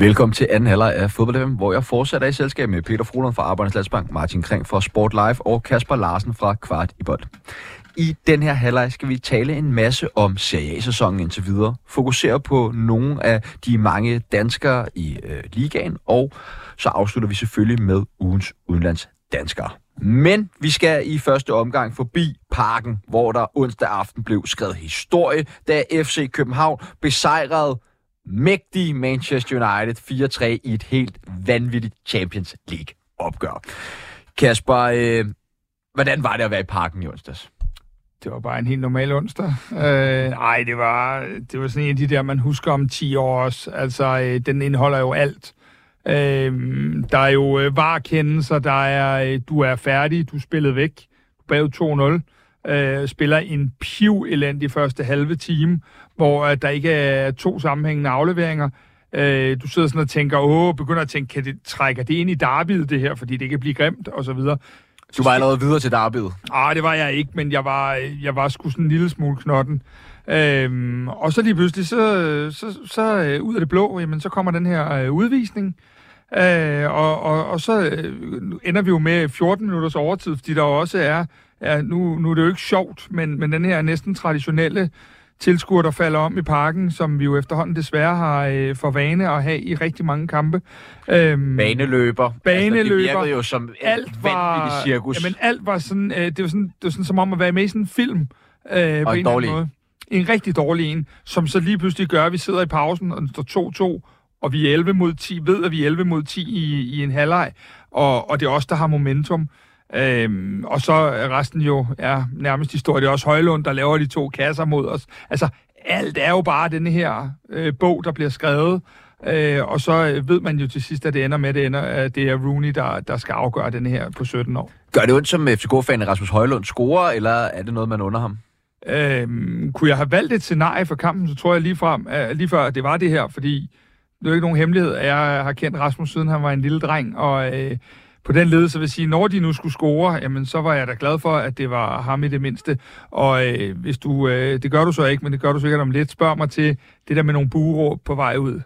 Velkommen til anden halvleg af Fodbold FM, hvor jeg fortsætter i selskab med Peter Frohlund fra Arbejdernes Landsbank, Martin Kring fra Sport Live og Kasper Larsen fra Kvart i Bold. I den her halvleg skal vi tale en masse om Serie A-sæsonen indtil videre, fokusere på nogle af de mange danskere i øh, ligaen, og så afslutter vi selvfølgelig med ugens udenlands danskere. Men vi skal i første omgang forbi parken, hvor der onsdag aften blev skrevet historie, da FC København besejrede mægtige Manchester United 4-3 i et helt vanvittigt Champions League opgør. Kasper, øh, hvordan var det at være i parken i onsdags? Det var bare en helt normal onsdag. Øh, ej, det var, det var sådan en af de der, man husker om 10 år også. Altså, øh, den indeholder jo alt. Øh, der er jo øh, varekendelser, der er, øh, du er færdig, du spillede spillet væk, du bag 2-0, øh, spiller en piv elendig første halve time, hvor øh, der ikke er to sammenhængende afleveringer. Øh, du sidder sådan og tænker, åh, begynder at tænke, kan det, trækker det ind i derbyet, det her, fordi det kan blive grimt, og så videre. Du var allerede videre til derbyet. Ah, det var jeg ikke, men jeg var, jeg var sgu sådan en lille smule knotten. Øhm, og så lige pludselig, så, så, så øh, ud af det blå, jamen, så kommer den her øh, udvisning. Øh, og, og, og så øh, ender vi jo med 14 minutters overtid, fordi der også er, er nu, nu er det jo ikke sjovt, men, men den her næsten traditionelle tilskuer, der falder om i parken, som vi jo efterhånden desværre har øh, for vane at have i rigtig mange kampe. Øhm, baneløber. Baneløber. Altså, det jo som alt var, cirkus. Jamen, alt var sådan, øh, det, var sådan, det var sådan som om at være med i sådan en film. Øh, og en dårlig. Måde. En rigtig dårlig en, som så lige pludselig gør, at vi sidder i pausen, og den står 2-2, og vi er 11 mod 10, ved at vi er 11 mod 10 i, i en halvleg, og, og det er os, der har momentum. Øhm, og så er resten jo ja, nærmest historie. Det er også Højlund, der laver de to kasser mod os. Altså, alt er jo bare den her øh, bog, der bliver skrevet. Øh, og så ved man jo til sidst, at det ender med, at det, ender, at det er Rooney, der, der skal afgøre den her på 17 år. Gør det ondt som FCK-fan, Rasmus Højlund scorer, eller er det noget, man under ham? Øhm, kunne jeg have valgt et scenarie for kampen, så tror jeg lige, frem, uh, lige før, at det var det her, fordi det er jo ikke nogen hemmelighed, at jeg har kendt Rasmus siden han var en lille dreng, og øh, på den led, så vil sige, når de nu skulle score, jamen så var jeg da glad for, at det var ham i det mindste. Og øh, hvis du, øh, det gør du så ikke, men det gør du sikkert om lidt, spørg mig til det der med nogle bureråb på vej ud.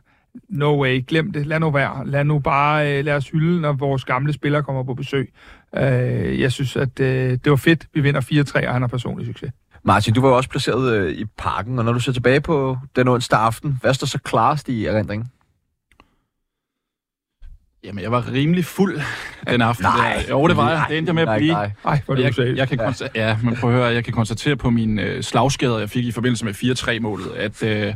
No way, glem det, lad nu være. Lad nu bare, øh, lad os hylde, når vores gamle spillere kommer på besøg. Øh, jeg synes, at øh, det var fedt, vi vinder 4-3, og han har personlig succes. Martin, du var jo også placeret øh, i parken, og når du ser tilbage på den onsdag aften, hvad står så klarest i erindringen? Jamen, jeg var rimelig fuld den aften. Nej. Der. Jo, det var jeg. Det endte jeg med at blive. Nej, nej. hvor jeg, jeg, jeg kan ja. ja, men prøv at høre, jeg kan konstatere på mine øh, slagskader, jeg fik i forbindelse med 4-3-målet, at, øh,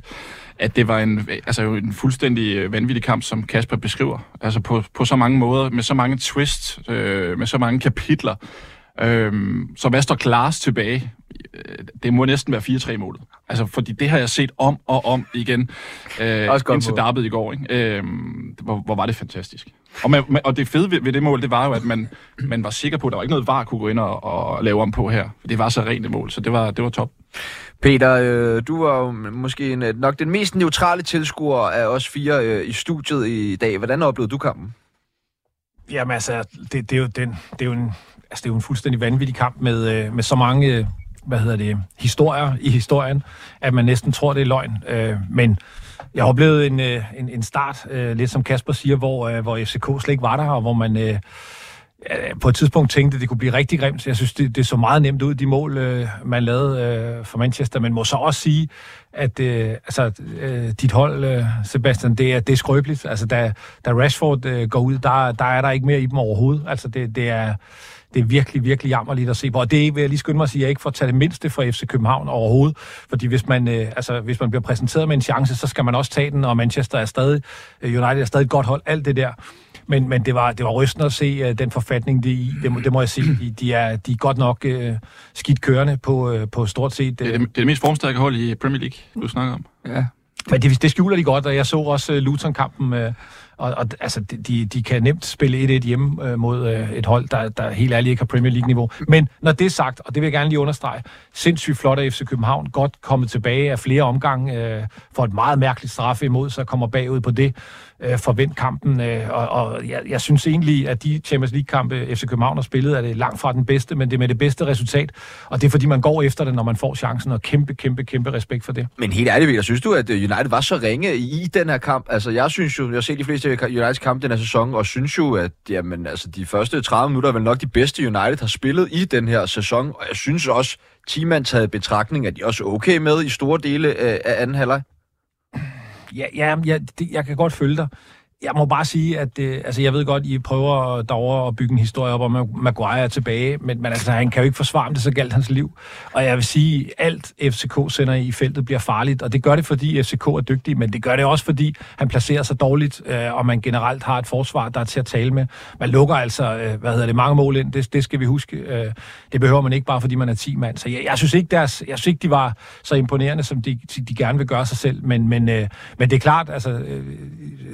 at det var en, altså, en fuldstændig øh, vanvittig kamp, som Kasper beskriver. Altså på, på så mange måder, med så mange twists, øh, med så mange kapitler. Øh, så hvad står Klaas tilbage? Øh, det må næsten være 4-3-målet. Altså, fordi det har jeg set om og om igen, øh, indtil darbet i går. Ikke? Øh, hvor, hvor var det fantastisk. Og, man, og det fede ved, ved det mål, det var jo, at man, man var sikker på, at der var ikke noget var kunne gå ind og, og lave om på her. Det var så rent et mål, så det var, det var top. Peter, øh, du var jo måske en, nok den mest neutrale tilskuer af os fire øh, i studiet i dag. Hvordan oplevede du kampen? Jamen altså, det, det, er jo den, det, er jo en, altså, det er jo en fuldstændig vanvittig kamp med, øh, med så mange hvad hedder det, historier i historien, at man næsten tror, det er løgn. Øh, men jeg har oplevet en, øh, en, en start, øh, lidt som Kasper siger, hvor, øh, hvor FCK slet ikke var der, og hvor man øh, øh, på et tidspunkt tænkte, at det kunne blive rigtig grimt. Jeg synes, det, det så meget nemt ud, de mål, øh, man lavede øh, for Manchester. Men må så også sige, at øh, altså, øh, dit hold, øh, Sebastian, det er, det er skrøbeligt. Altså, da, da Rashford øh, går ud, der, der er der ikke mere i dem overhovedet. Altså, det, det er det er virkelig, virkelig jammerligt at se på. Og det vil jeg lige skynde mig at sige, at jeg ikke får tage det mindste fra FC København overhovedet. Fordi hvis man, øh, altså, hvis man bliver præsenteret med en chance, så skal man også tage den, og Manchester er stadig, øh, United er stadig et godt hold, alt det der. Men, men det, var, det var rystende at se uh, den forfatning, de i. Det, det må jeg sige. De, de, er, de er godt nok uh, skidt kørende på, uh, på stort set... Uh, det, er det, det er det mest formstærke hold i Premier League, du snakker om. Ja. Men det, det skjuler de godt, og jeg så også uh, Luton-kampen... Uh, og, og altså, de, de kan nemt spille 1-1 hjemme øh, mod øh, et hold, der, der helt ærligt ikke har Premier League-niveau. Men når det er sagt, og det vil jeg gerne lige understrege, sindssygt flot af FC København, godt kommet tilbage af flere omgange, øh, for et meget mærkeligt straf imod, så kommer bagud på det øh, forvent kampen. Øh, og og jeg, jeg synes egentlig, at de Champions League-kampe, FC København har spillet, er det langt fra den bedste, men det er med det bedste resultat. Og det er fordi, man går efter det, når man får chancen, og kæmpe, kæmpe, kæmpe respekt for det. Men helt ærligt, jeg synes du, at øh, United var så ringe i den her kamp? Altså, jeg synes jo, jeg har set de fleste Øh, Uniteds kamp den her sæson, og synes jo, at jamen, altså, de første 30 minutter er vel nok de bedste United har spillet i den her sæson. Og jeg synes også, Timan taget betragtning, at de også okay med i store dele øh, af, anden halvleg. Ja, ja jeg, det, jeg kan godt følge dig. Jeg må bare sige, at det, altså, jeg ved godt, I prøver derovre at bygge en historie op om, at Maguire er tilbage, men, men altså, han kan jo ikke forsvare det, så galt hans liv. Og jeg vil sige, alt FCK sender i feltet bliver farligt, og det gør det, fordi FCK er dygtig, men det gør det også, fordi han placerer sig dårligt, øh, og man generelt har et forsvar, der er til at tale med. Man lukker altså, øh, hvad hedder det, mange mål ind, det, det skal vi huske. Øh, det behøver man ikke bare, fordi man er 10 mand. Så jeg, jeg, synes ikke, deres, jeg synes ikke, de var så imponerende, som de, de gerne vil gøre sig selv, men, men, øh, men det er klart, altså, øh,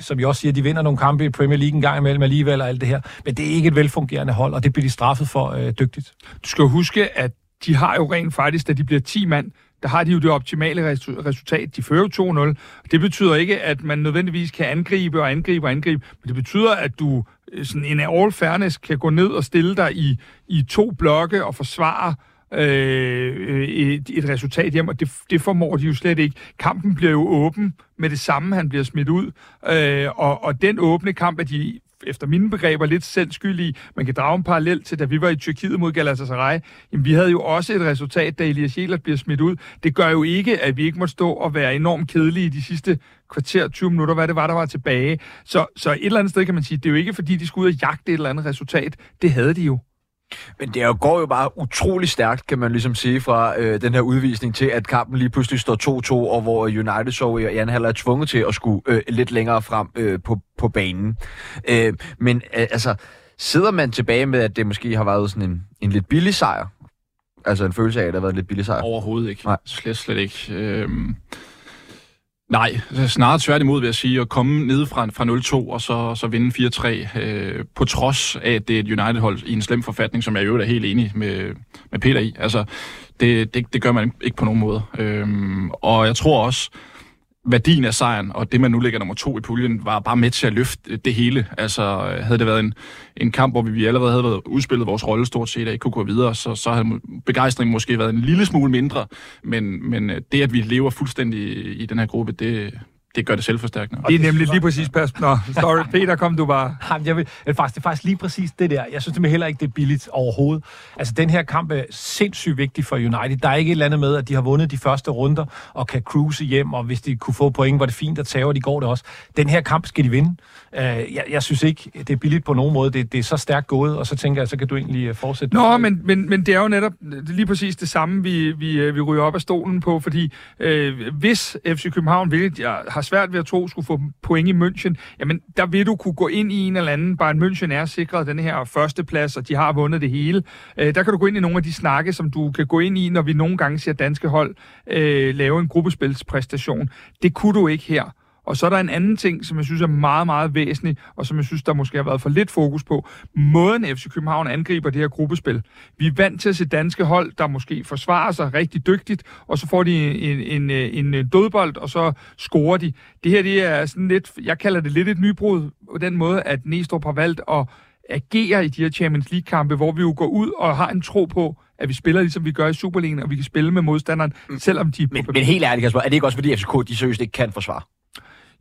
som jeg også siger, de vinder nogle kampe i Premier League en gang imellem alligevel og alt det her. Men det er ikke et velfungerende hold, og det bliver de straffet for øh, dygtigt. Du skal jo huske, at de har jo rent faktisk, da de bliver 10 mand, der har de jo det optimale resultat. De fører jo 2-0. Det betyder ikke, at man nødvendigvis kan angribe og angribe og angribe, men det betyder, at du øh, sådan en all fairness kan gå ned og stille dig i, i to blokke og forsvare Øh, øh, et, et resultat hjem, og det, det formår de jo slet ikke. Kampen bliver jo åben med det samme, han bliver smidt ud, øh, og, og den åbne kamp er de efter mine begreber lidt selv skyldige. Man kan drage en parallel til, da vi var i Tyrkiet mod Galatasaray. Jamen, vi havde jo også et resultat, da Elias Jelert bliver smidt ud. Det gør jo ikke, at vi ikke må stå og være enormt kedelige i de sidste kvarter, 20 minutter, hvad det var, der var tilbage. Så, så et eller andet sted kan man sige, det er jo ikke, fordi de skulle ud og jagte et eller andet resultat. Det havde de jo. Men det går jo bare utrolig stærkt, kan man ligesom sige, fra øh, den her udvisning til, at kampen lige pludselig står 2-2, og hvor United så i anden halvleg er tvunget til at skulle øh, lidt længere frem øh, på, på banen. Øh, men øh, altså, sidder man tilbage med, at det måske har været sådan en, en lidt billig sejr? Altså en følelse af, at det har været en lidt billig sejr? Overhovedet ikke. Nej. Slet, slet ikke. Øh... Nej, snarere tværtimod vil jeg sige, at komme ned fra, fra 0-2 og så, så vinde 4-3, øh, på trods af, at det er et United-hold i en slem forfatning, som jeg i øvrigt er helt enig med, med Peter i. Altså, det, det, det gør man ikke på nogen måde. Øhm, og jeg tror også, værdien af sejren, og det, man nu ligger nummer to i puljen, var bare med til at løfte øh, det hele. Altså, øh, havde det været en, en kamp, hvor vi allerede havde været udspillet vores rolle stort set, og ikke kunne gå videre, så, så havde begejstringen måske været en lille smule mindre. Men, men øh, det, at vi lever fuldstændig i den her gruppe, det, det gør det selvforstærkende. Det er nemlig lige præcis pas. Nå, sorry, Peter, kom du bare. Jamen, jeg vil, faktisk, det er faktisk lige præcis det der. Jeg synes det heller ikke, det er billigt overhovedet. Altså, den her kamp er sindssygt vigtig for United. Der er ikke et eller andet med, at de har vundet de første runder og kan cruise hjem, og hvis de kunne få point, var det fint at tage, og de går det også. Den her kamp skal de vinde. Uh, jeg, jeg synes ikke, det er billigt på nogen måde. Det, det er så stærkt gået, og så tænker jeg, så kan du egentlig øh, fortsætte. Nå, men, men, men det er jo netop det er lige præcis det samme, vi, vi, øh, vi ryger op af stolen på, fordi øh, hvis FC København, hvilket jeg har svært ved at tro, skulle få point i München, jamen der vil du kunne gå ind i en eller anden, bare München er sikret den her førsteplads, og de har vundet det hele. Øh, der kan du gå ind i nogle af de snakke, som du kan gå ind i, når vi nogle gange ser danske hold øh, lave en gruppespilspræstation. Det kunne du ikke her. Og så er der en anden ting, som jeg synes er meget, meget væsentlig, og som jeg synes, der måske har været for lidt fokus på. Måden FC København angriber det her gruppespil. Vi er vant til at se danske hold, der måske forsvarer sig rigtig dygtigt, og så får de en, en, en, en dødbold, og så scorer de. Det her det er sådan lidt, jeg kalder det lidt et nybrud, på den måde, at Næstrup har valgt at agere i de her Champions League-kampe, hvor vi jo går ud og har en tro på, at vi spiller ligesom vi gør i Superligaen, og vi kan spille med modstanderen, mm. selvom de... Men, men helt ærligt, Kasper, er det ikke også fordi FCK, de seriøst ikke kan forsvare?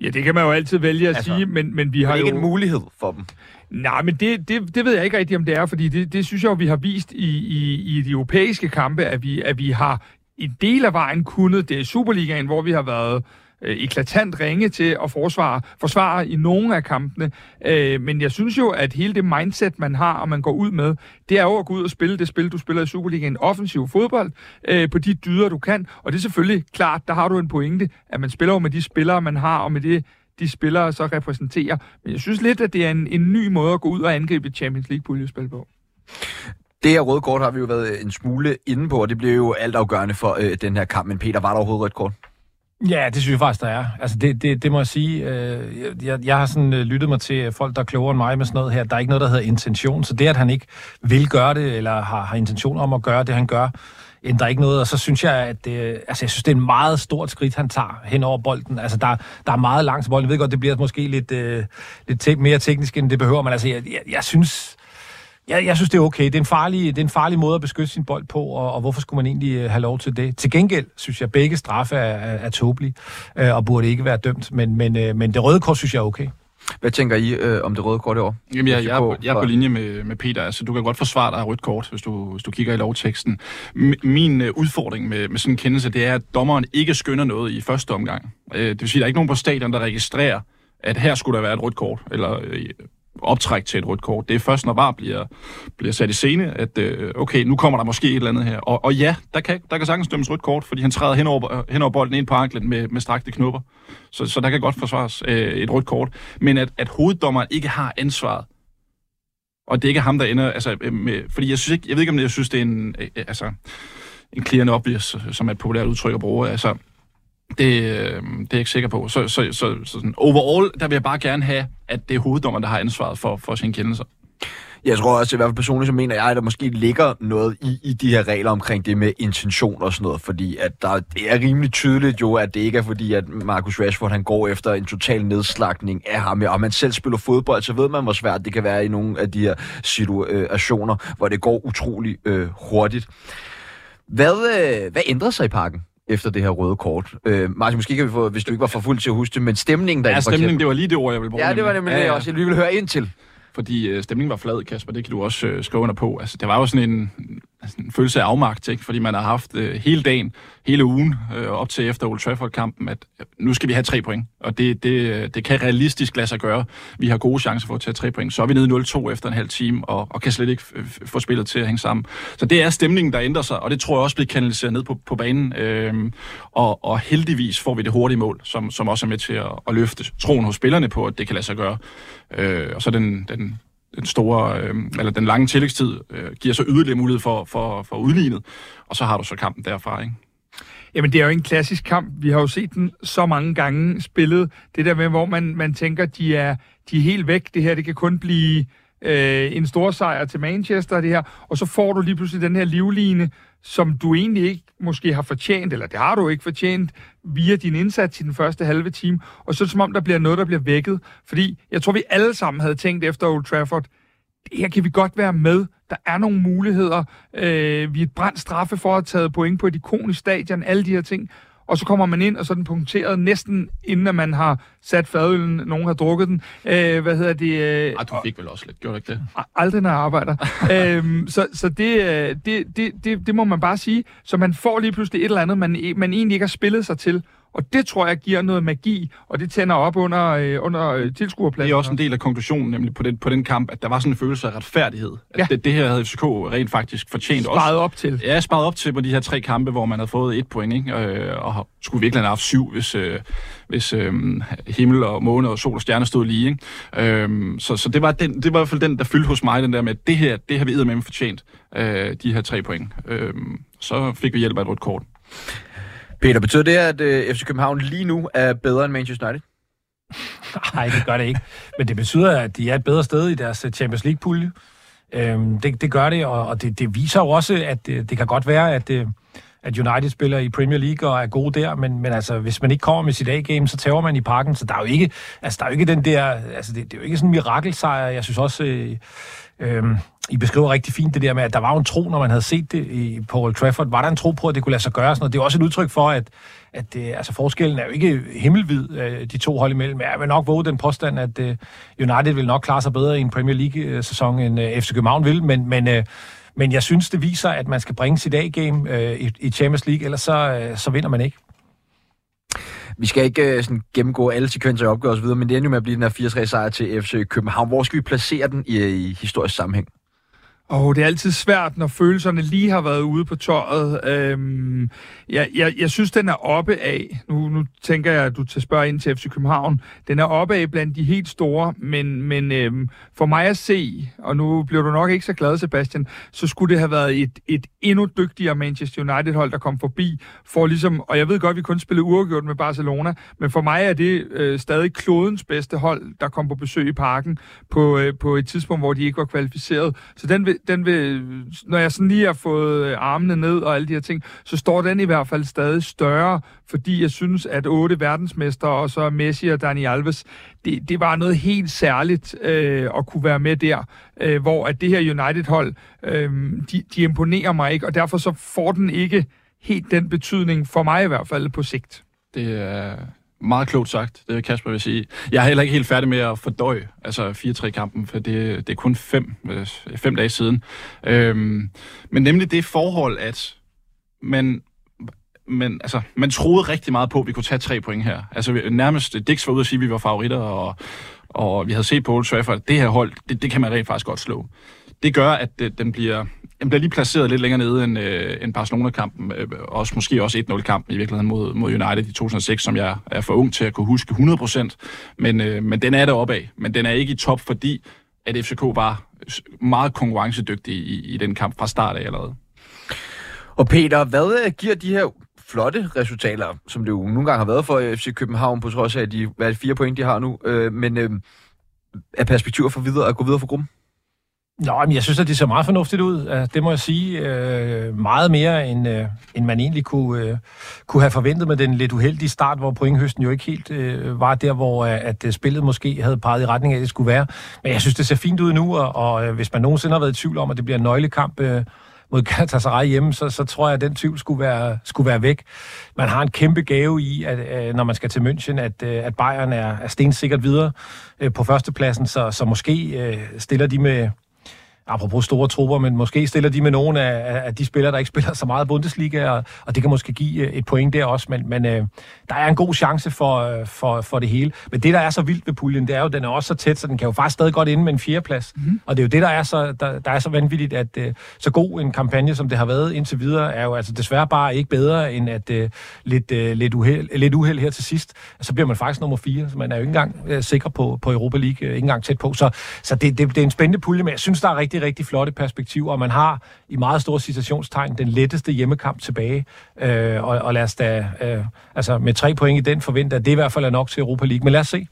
Ja, det kan man jo altid vælge at altså, sige, men, men vi har jo... Det ikke en mulighed for dem. Nej, men det, det, det ved jeg ikke rigtigt, om det er, fordi det, det synes jeg jo, vi har vist i, i, i de europæiske kampe, at vi, at vi har en del af vejen kunnet. Det er Superligaen, hvor vi har været øh, eklatant ringe til at forsvare, forsvare i nogle af kampene. Øh, men jeg synes jo, at hele det mindset, man har, og man går ud med, det er jo at gå ud og spille det spil, du spiller i Superligaen, offensiv fodbold, øh, på de dyder, du kan. Og det er selvfølgelig klart, der har du en pointe, at man spiller jo med de spillere, man har, og med det, de spillere så repræsenterer. Men jeg synes lidt, at det er en, en ny måde at gå ud og angribe et Champions League-puljespil på. Det her røde kort har vi jo været en smule inde på, og det blev jo altafgørende for øh, den her kamp. Men Peter, var der overhovedet rødt kort? Ja, det synes jeg faktisk, der er. Altså, det, det, det må jeg sige. Øh, jeg, jeg har sådan øh, lyttet mig til øh, folk, der er klogere end mig med sådan noget her. Der er ikke noget, der hedder intention. Så det, at han ikke vil gøre det, eller har, har intention om at gøre det, han gør, ændrer ikke noget. Og så synes jeg, at det, øh, altså, jeg synes, det er en meget stort skridt, han tager hen over bolden. Altså, der, der er meget langt til bolden. Jeg ved godt, det bliver måske lidt, øh, lidt te- mere teknisk, end det behøver, men altså, jeg, jeg, jeg synes... Jeg, jeg synes, det er okay. Det er, en farlig, det er en farlig måde at beskytte sin bold på, og, og hvorfor skulle man egentlig øh, have lov til det? Til gengæld synes jeg, at begge straffe er, er, er tåbelige, øh, og burde ikke være dømt. Men, men, øh, men det røde kort synes jeg er okay. Hvad tænker I øh, om det røde kort i år? Jamen, jeg, jeg, er på, jeg er på linje med, med Peter. Altså, du kan godt forsvare dig af rødt kort, hvis du, hvis du kigger i lovteksten. M- min øh, udfordring med, med sådan en kendelse, det er, at dommeren ikke skynder noget i første omgang. Øh, det vil sige, at der er ikke nogen på stadion, der registrerer, at her skulle der være et rødt kort, eller øh, optræk til et rødt kort. Det er først, når VAR bliver, bliver sat i scene, at øh, okay, nu kommer der måske et eller andet her. Og, og ja, der kan, der kan sagtens dømmes rødt kort, fordi han træder hen over, øh, hen over bolden ind på anklen med, med strakte knupper. Så, så der kan godt forsvares øh, et rødt kort. Men at, at hoveddommeren ikke har ansvaret, og det er ikke ham, der ender... Altså, øh, med, fordi jeg, synes ikke, jeg ved ikke, om det, jeg synes, det er en, øh, øh altså, en clear obvious, som er et populært udtryk at bruge. Altså, det, øh, det er jeg ikke sikker på. Så, så, så, så sådan, overall, der vil jeg bare gerne have, at det er hoveddommer, der har ansvaret for, for sine kendelser. Jeg tror også, i hvert fald personligt, så mener jeg, at der måske ligger noget i, i de her regler omkring det med intention og sådan noget, fordi at der, det er rimelig tydeligt jo, at det ikke er fordi, at Marcus Rashford han går efter en total nedslagning af ham, og man selv spiller fodbold, så ved man, hvor svært det kan være i nogle af de her situationer, hvor det går utrolig øh, hurtigt. Hvad, øh, hvad ændrer sig i parken? Efter det her røde kort. Øh, Martin, måske kan vi få, hvis du ikke var for fuld til at huske det, men stemningen der... Ja, stemningen, det var lige det ord, jeg ville bruge. Ja, det var nemlig ja, det, jeg også jeg lige ville høre ind til. Fordi øh, stemningen var flad, Kasper, det kan du også øh, skrive under på. Altså, det var jo sådan en, Altså, en følelse af afmagt, ikke? fordi man har haft øh, hele dagen, hele ugen, øh, op til efter Old Trafford-kampen, at øh, nu skal vi have tre point. Og det, det, øh, det kan realistisk lade sig gøre. Vi har gode chancer for at tage tre point. Så er vi nede 0-2 efter en halv time, og, og kan slet ikke få spillet til at hænge sammen. Så det er stemningen, der ændrer sig, og det tror jeg også bliver kanaliseret ned på, på banen. Øh, og, og heldigvis får vi det hurtige mål, som, som også er med til at, at løfte troen hos spillerne på, at det kan lade sig gøre. Øh, og så den, den den store, øh, eller den lange tillægstid øh, giver så yderligere mulighed for, for, for udlignet, og så har du så kampen derfra, ikke? Jamen, det er jo en klassisk kamp. Vi har jo set den så mange gange spillet. Det der med, hvor man, man tænker, de er, de er helt væk. Det her, det kan kun blive øh, en stor sejr til Manchester, det her. Og så får du lige pludselig den her livline, som du egentlig ikke måske har fortjent, eller det har du ikke fortjent, via din indsats i den første halve time. Og så er det som om, der bliver noget, der bliver vækket. Fordi jeg tror, vi alle sammen havde tænkt efter Old Trafford, her kan vi godt være med. Der er nogle muligheder. Øh, vi er et brændt straffe for at have taget point på et ikonisk stadion, alle de her ting og så kommer man ind, og så er den punkteret næsten inden at man har sat fadølen, nogen har drukket den. Øh, hvad hedder det? Øh, Ej, du fik vel også lidt, gjorde du ikke det? Aldrig, når jeg arbejder. øhm, så så det, øh, det, det, det, det må man bare sige. Så man får lige pludselig et eller andet, man, man egentlig ikke har spillet sig til. Og det tror jeg giver noget magi, og det tænder op under, øh, under øh, tilskuerpladsen. Det er også en del af konklusionen, nemlig på den, på den kamp, at der var sådan en følelse af retfærdighed. At ja. det, det her havde FCK rent faktisk fortjent sparet op til. Ja, sparet op til på de her tre kampe, hvor man havde fået et point, ikke? Øh, og skulle virkelig have haft syv, hvis, øh, hvis øh, himmel og måne og sol og stjerner stod lige. Ikke? Øh, så så det, var den, det var i hvert fald den, der fyldte hos mig, den der med, at det her, det har vi med fortjent, øh, de her tre point. Øh, så fik vi hjælp af et rødt kort. Peter, betyder det, at øh, FC København lige nu er bedre end Manchester United? Nej, det gør det ikke. Men det betyder, at de er et bedre sted i deres øh, Champions League-pulje. Øhm, det, det gør det, og, og det, det viser jo også, at det, det kan godt være, at, øh, at United spiller i Premier League og er gode der, men, men altså, hvis man ikke kommer med sit A-game, så tager man i parken, så der er jo ikke, altså, der er jo ikke den der, altså, det, det er jo ikke sådan en mirakelsejr. Jeg synes også, øh, øh, i beskriver rigtig fint det der med, at der var en tro, når man havde set det i, på Old Trafford. Var der en tro på, at det kunne lade sig gøre? Sådan noget? Det er også et udtryk for, at, at det, altså forskellen er jo ikke himmelvid, øh, de to hold imellem. Jeg vil nok våge den påstand, at øh, United vil nok klare sig bedre i en Premier League-sæson, end øh, FC København vil, men, men, øh, men jeg synes, det viser, at man skal bringe sit A-game øh, i, i Champions League, ellers så, øh, så vinder man ikke. Vi skal ikke øh, sådan, gennemgå alle sekvenser i opgør videre, men det er jo med at blive den her 4-3 sejr til FC København. Hvor skal vi placere den i, i historisk sammenhæng? Oh, det er altid svært, når følelserne lige har været ude på tøjet. Øhm, jeg, jeg, jeg synes, den er oppe af. Nu, nu tænker jeg, at du til spørge ind til FC København. Den er oppe af blandt de helt store, men, men øhm, for mig at se, og nu bliver du nok ikke så glad, Sebastian, så skulle det have været et, et endnu dygtigere Manchester United-hold, der kom forbi. For ligesom, og jeg ved godt, at vi kun spillede uafgjort med Barcelona, men for mig er det øh, stadig klodens bedste hold, der kom på besøg i parken på, øh, på et tidspunkt, hvor de ikke var kvalificeret. Så den vil, den vil, når jeg sådan lige har fået øh, armene ned og alle de her ting, så står den i hvert fald stadig større, fordi jeg synes, at otte verdensmester og så Messi og Dani Alves, det, det var noget helt særligt øh, at kunne være med der, øh, hvor at det her United-hold, øh, de, de imponerer mig ikke, og derfor så får den ikke helt den betydning, for mig i hvert fald på sigt. Det er meget klogt sagt, det Kasper vil sige. Jeg er heller ikke helt færdig med at fordøje altså 4-3-kampen, for det, det er kun fem, øh, fem dage siden. Øhm, men nemlig det forhold, at man, man, altså, man troede rigtig meget på, at vi kunne tage tre point her. Altså nærmest, Dix var ude og sige, at vi var favoritter, og, og vi havde set på Old Trafford, at det her hold, det, det kan man rent faktisk godt slå. Det gør, at det, den bliver den bliver lige placeret lidt længere nede end, øh, end Barcelona-kampen. Øh, også, måske også 1-0-kampen i virkeligheden mod, mod United i 2006, som jeg er for ung til at kunne huske 100%. Men, øh, men den er der af, Men den er ikke i top, fordi at FCK var meget konkurrencedygtig i, i den kamp fra start af allerede. Og Peter, hvad øh, giver de her flotte resultater, som det jo nogle gange har været for FC København, på trods af at de hvad er det, fire point, de har nu, øh, men øh, er perspektiver for videre at gå videre for gruppen? Nå, men jeg synes, at det ser meget fornuftigt ud. Det må jeg sige. Øh, meget mere, end, øh, end man egentlig kunne, øh, kunne have forventet med den lidt uheldige start, hvor pointhøsten jo ikke helt øh, var der, hvor øh, at øh, spillet måske havde peget i retning af, at det skulle være. Men jeg synes, det ser fint ud nu, og, og øh, hvis man nogensinde har været i tvivl om, at det bliver en nøglekamp øh, mod Galatasaray hjemme, så, så tror jeg, at den tvivl skulle være, skulle være væk. Man har en kæmpe gave i, at øh, når man skal til München, at, øh, at Bayern er, er stensikkert videre øh, på førstepladsen, så, så måske øh, stiller de med apropos store trupper, men måske stiller de med nogle af, af de spillere, der ikke spiller så meget Bundesliga, og, og det kan måske give øh, et point der også, men, men øh, der er en god chance for, øh, for, for det hele. Men det, der er så vildt ved puljen, det er jo, at den er også så tæt, så den kan jo faktisk stadig godt ende med en fjerdeplads. Mm-hmm. Og det er jo det, der er så, der, der er så vanvittigt, at øh, så god en kampagne, som det har været indtil videre, er jo altså desværre bare ikke bedre, end at øh, lidt, øh, lidt, uheld, lidt uheld her til sidst, så bliver man faktisk nummer fire, så man er jo ikke engang øh, sikker på, på Europa League, øh, ikke engang tæt på. Så, så det, det, det er en spændende pulje, men jeg synes, der er rigtig rigtig, rigtig flotte perspektiver, og man har i meget store citationstegn den letteste hjemmekamp tilbage. Øh, og, og lad os da, øh, altså med tre point i den forventer, at det i hvert fald er nok til Europa League. Men lad os se.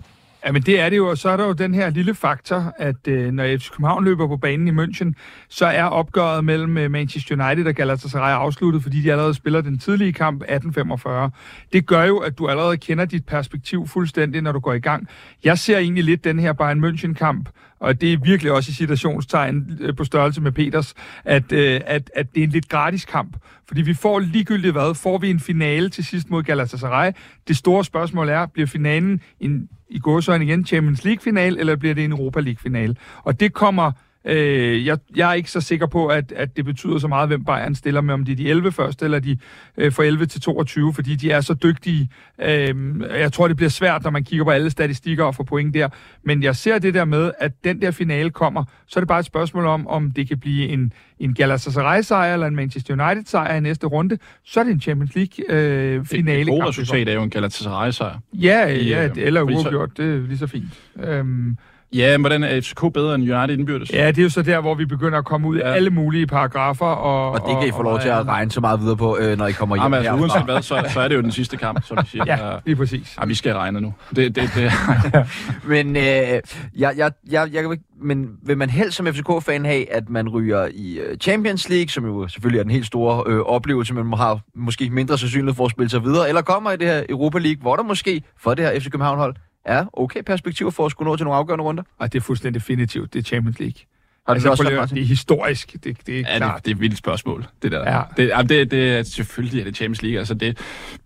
Ja, men det er det jo, og så er der jo den her lille faktor, at øh, når FC København løber på banen i München, så er opgøret mellem øh, Manchester United og Galatasaray afsluttet, fordi de allerede spiller den tidlige kamp 1845. Det gør jo, at du allerede kender dit perspektiv fuldstændig, når du går i gang. Jeg ser egentlig lidt den her Bayern München-kamp, og det er virkelig også i citationstegn øh, på størrelse med Peters, at, øh, at, at det er en lidt gratis kamp. Fordi vi får ligegyldigt hvad, får vi en finale til sidst mod Galatasaray. Det store spørgsmål er, bliver finalen en, i gåsøjne igen Champions League-final, eller bliver det en Europa League-final? Og det kommer Øh, jeg, jeg er ikke så sikker på, at, at det betyder så meget, hvem Bayern stiller med, om det er de 11 første, eller de øh, fra 11 til 22, fordi de er så dygtige. Øh, jeg tror, det bliver svært, når man kigger på alle statistikker og får point der. Men jeg ser det der med, at den der finale kommer, så er det bare et spørgsmål om, om det kan blive en, en Galatasaray-sejr eller en Manchester United-sejr i næste runde. Så er det en Champions League-finale. Øh, det, det resultat er jo en Galatasaray-sejr. Ja, ja, øh, eller uafgjort. Det er lige så fint. Øhm, Ja, men hvordan er FCK bedre end United indbyrdes? Ja, det er jo så der, hvor vi begynder at komme ud ja. i alle mulige paragrafer. Og, og det kan I få lov til at regne så meget videre på, øh, når I kommer hjem. Jamen, altså, uanset hvad, så, så er det jo den sidste kamp, som vi siger. Ja, lige præcis. Ja, vi skal regne nu. Det, det, det. men, øh, jeg, jeg, jeg, jeg, men vil man helst som FCK-fan have, at man ryger i øh, Champions League, som jo selvfølgelig er den helt store øh, oplevelse, men man har måske mindre sandsynlighed for at spille sig videre, eller kommer i det her Europa League, hvor der måske for det her FC København-hold er okay perspektiver for at skulle nå til nogle afgørende runder? Og det er fuldstændig definitivt. Det er Champions League. Har det, altså, også det er historisk. Det, det er ja, klart. Det, det er et vildt spørgsmål, det der. Ja. Det, det, det er selvfølgelig er det Champions League. Altså det,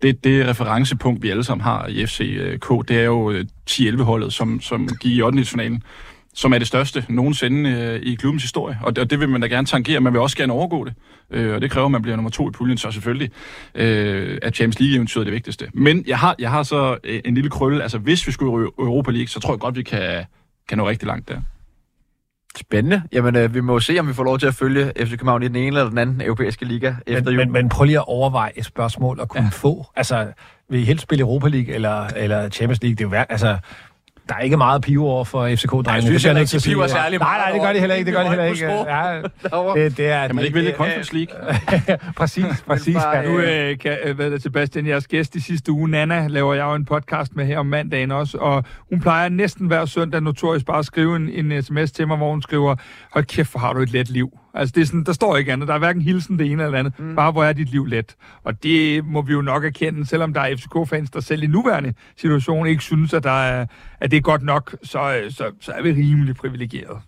det, det referencepunkt, vi alle sammen har i FCK, det er jo 10-11-holdet, som, som gik i 8. finalen som er det største nogensinde øh, i klubbens historie. Og det, og det vil man da gerne tangere, man vil også gerne overgå det. Øh, og det kræver, at man bliver nummer to i puljen, så selvfølgelig øh, er Champions League-eventyret det vigtigste. Men jeg har, jeg har så øh, en lille krølle. Altså, hvis vi skulle i Europa League, så tror jeg godt, vi kan, kan nå rigtig langt der. Spændende. Jamen, øh, vi må se, om vi får lov til at følge FC København i den ene eller den anden europæiske liga efter Men, jul. men, men prøv lige at overveje et spørgsmål at kunne ja. få. Altså, vil I helst spille Europa League eller, eller Champions League? Det er jo værd, altså, der er ikke meget pivo over for FCK-drengene. Jeg synes heller ikke, de piver særlig Nej, meget nej, det gør de heller ikke. Det gør de heller ikke. Ja, det, det er, Kan man ikke vælge Conference League? præcis, præcis. bare, Ja. Nu øh, kan, øh, hvad er det, Sebastian, jeres gæst i sidste uge, Nana, laver jeg jo en podcast med her om mandagen også, og hun plejer næsten hver søndag notorisk bare at skrive en, en sms til mig, hvor hun skriver, hold kæft, hvor har du et let liv. Altså, det er sådan, der står ikke andet. Der er hverken hilsen det ene eller andet. Mm. Bare, hvor er dit liv let. Og det må vi jo nok erkende, selvom der er FCK-fans, der selv i nuværende situation ikke synes, at, der er, at det er godt nok, så, så, så er vi rimelig privilegeret.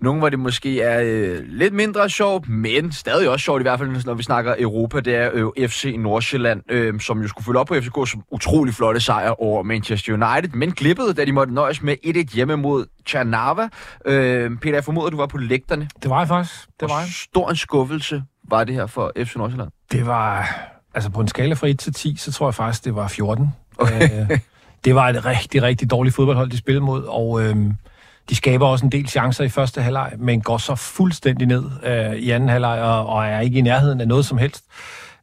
Nogle, hvor det måske er øh, lidt mindre sjovt, men stadig også sjovt, i hvert fald når vi snakker Europa, det er øh, FC Nordsjælland, øh, som jo skulle følge op på FCK's utrolig flotte sejr over Manchester United, men glippede, da de måtte nøjes med 1-1 hjemme mod Tjernava. Øh, Peter, jeg formoder, du var på lægterne. Det var jeg faktisk. Det var jeg. stor en skuffelse var det her for FC Nordsjælland? Det var, altså på en skala fra 1 til 10, så tror jeg faktisk, det var 14. Okay. Øh, det var et rigtig, rigtig dårligt fodboldhold, de spillede mod, og øhm, de skaber også en del chancer i første halvleg, men går så fuldstændig ned øh, i anden halvleg, og, og er ikke i nærheden af noget som helst.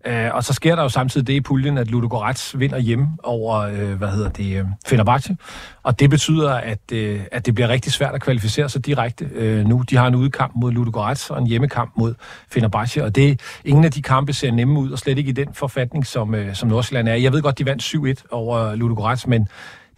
Øh, og så sker der jo samtidig det i puljen, at Ludogorets vinder hjemme over, øh, hvad hedder det, øh, Fenerbahce. Og det betyder, at, øh, at det bliver rigtig svært at kvalificere sig direkte øh, nu. De har en udekamp mod Ludogorets og en hjemmekamp mod Fenerbahce, og det, ingen af de kampe ser nemme ud, og slet ikke i den forfatning, som, øh, som Nordsjælland er. Jeg ved godt, de vandt 7-1 over Ludogorets, men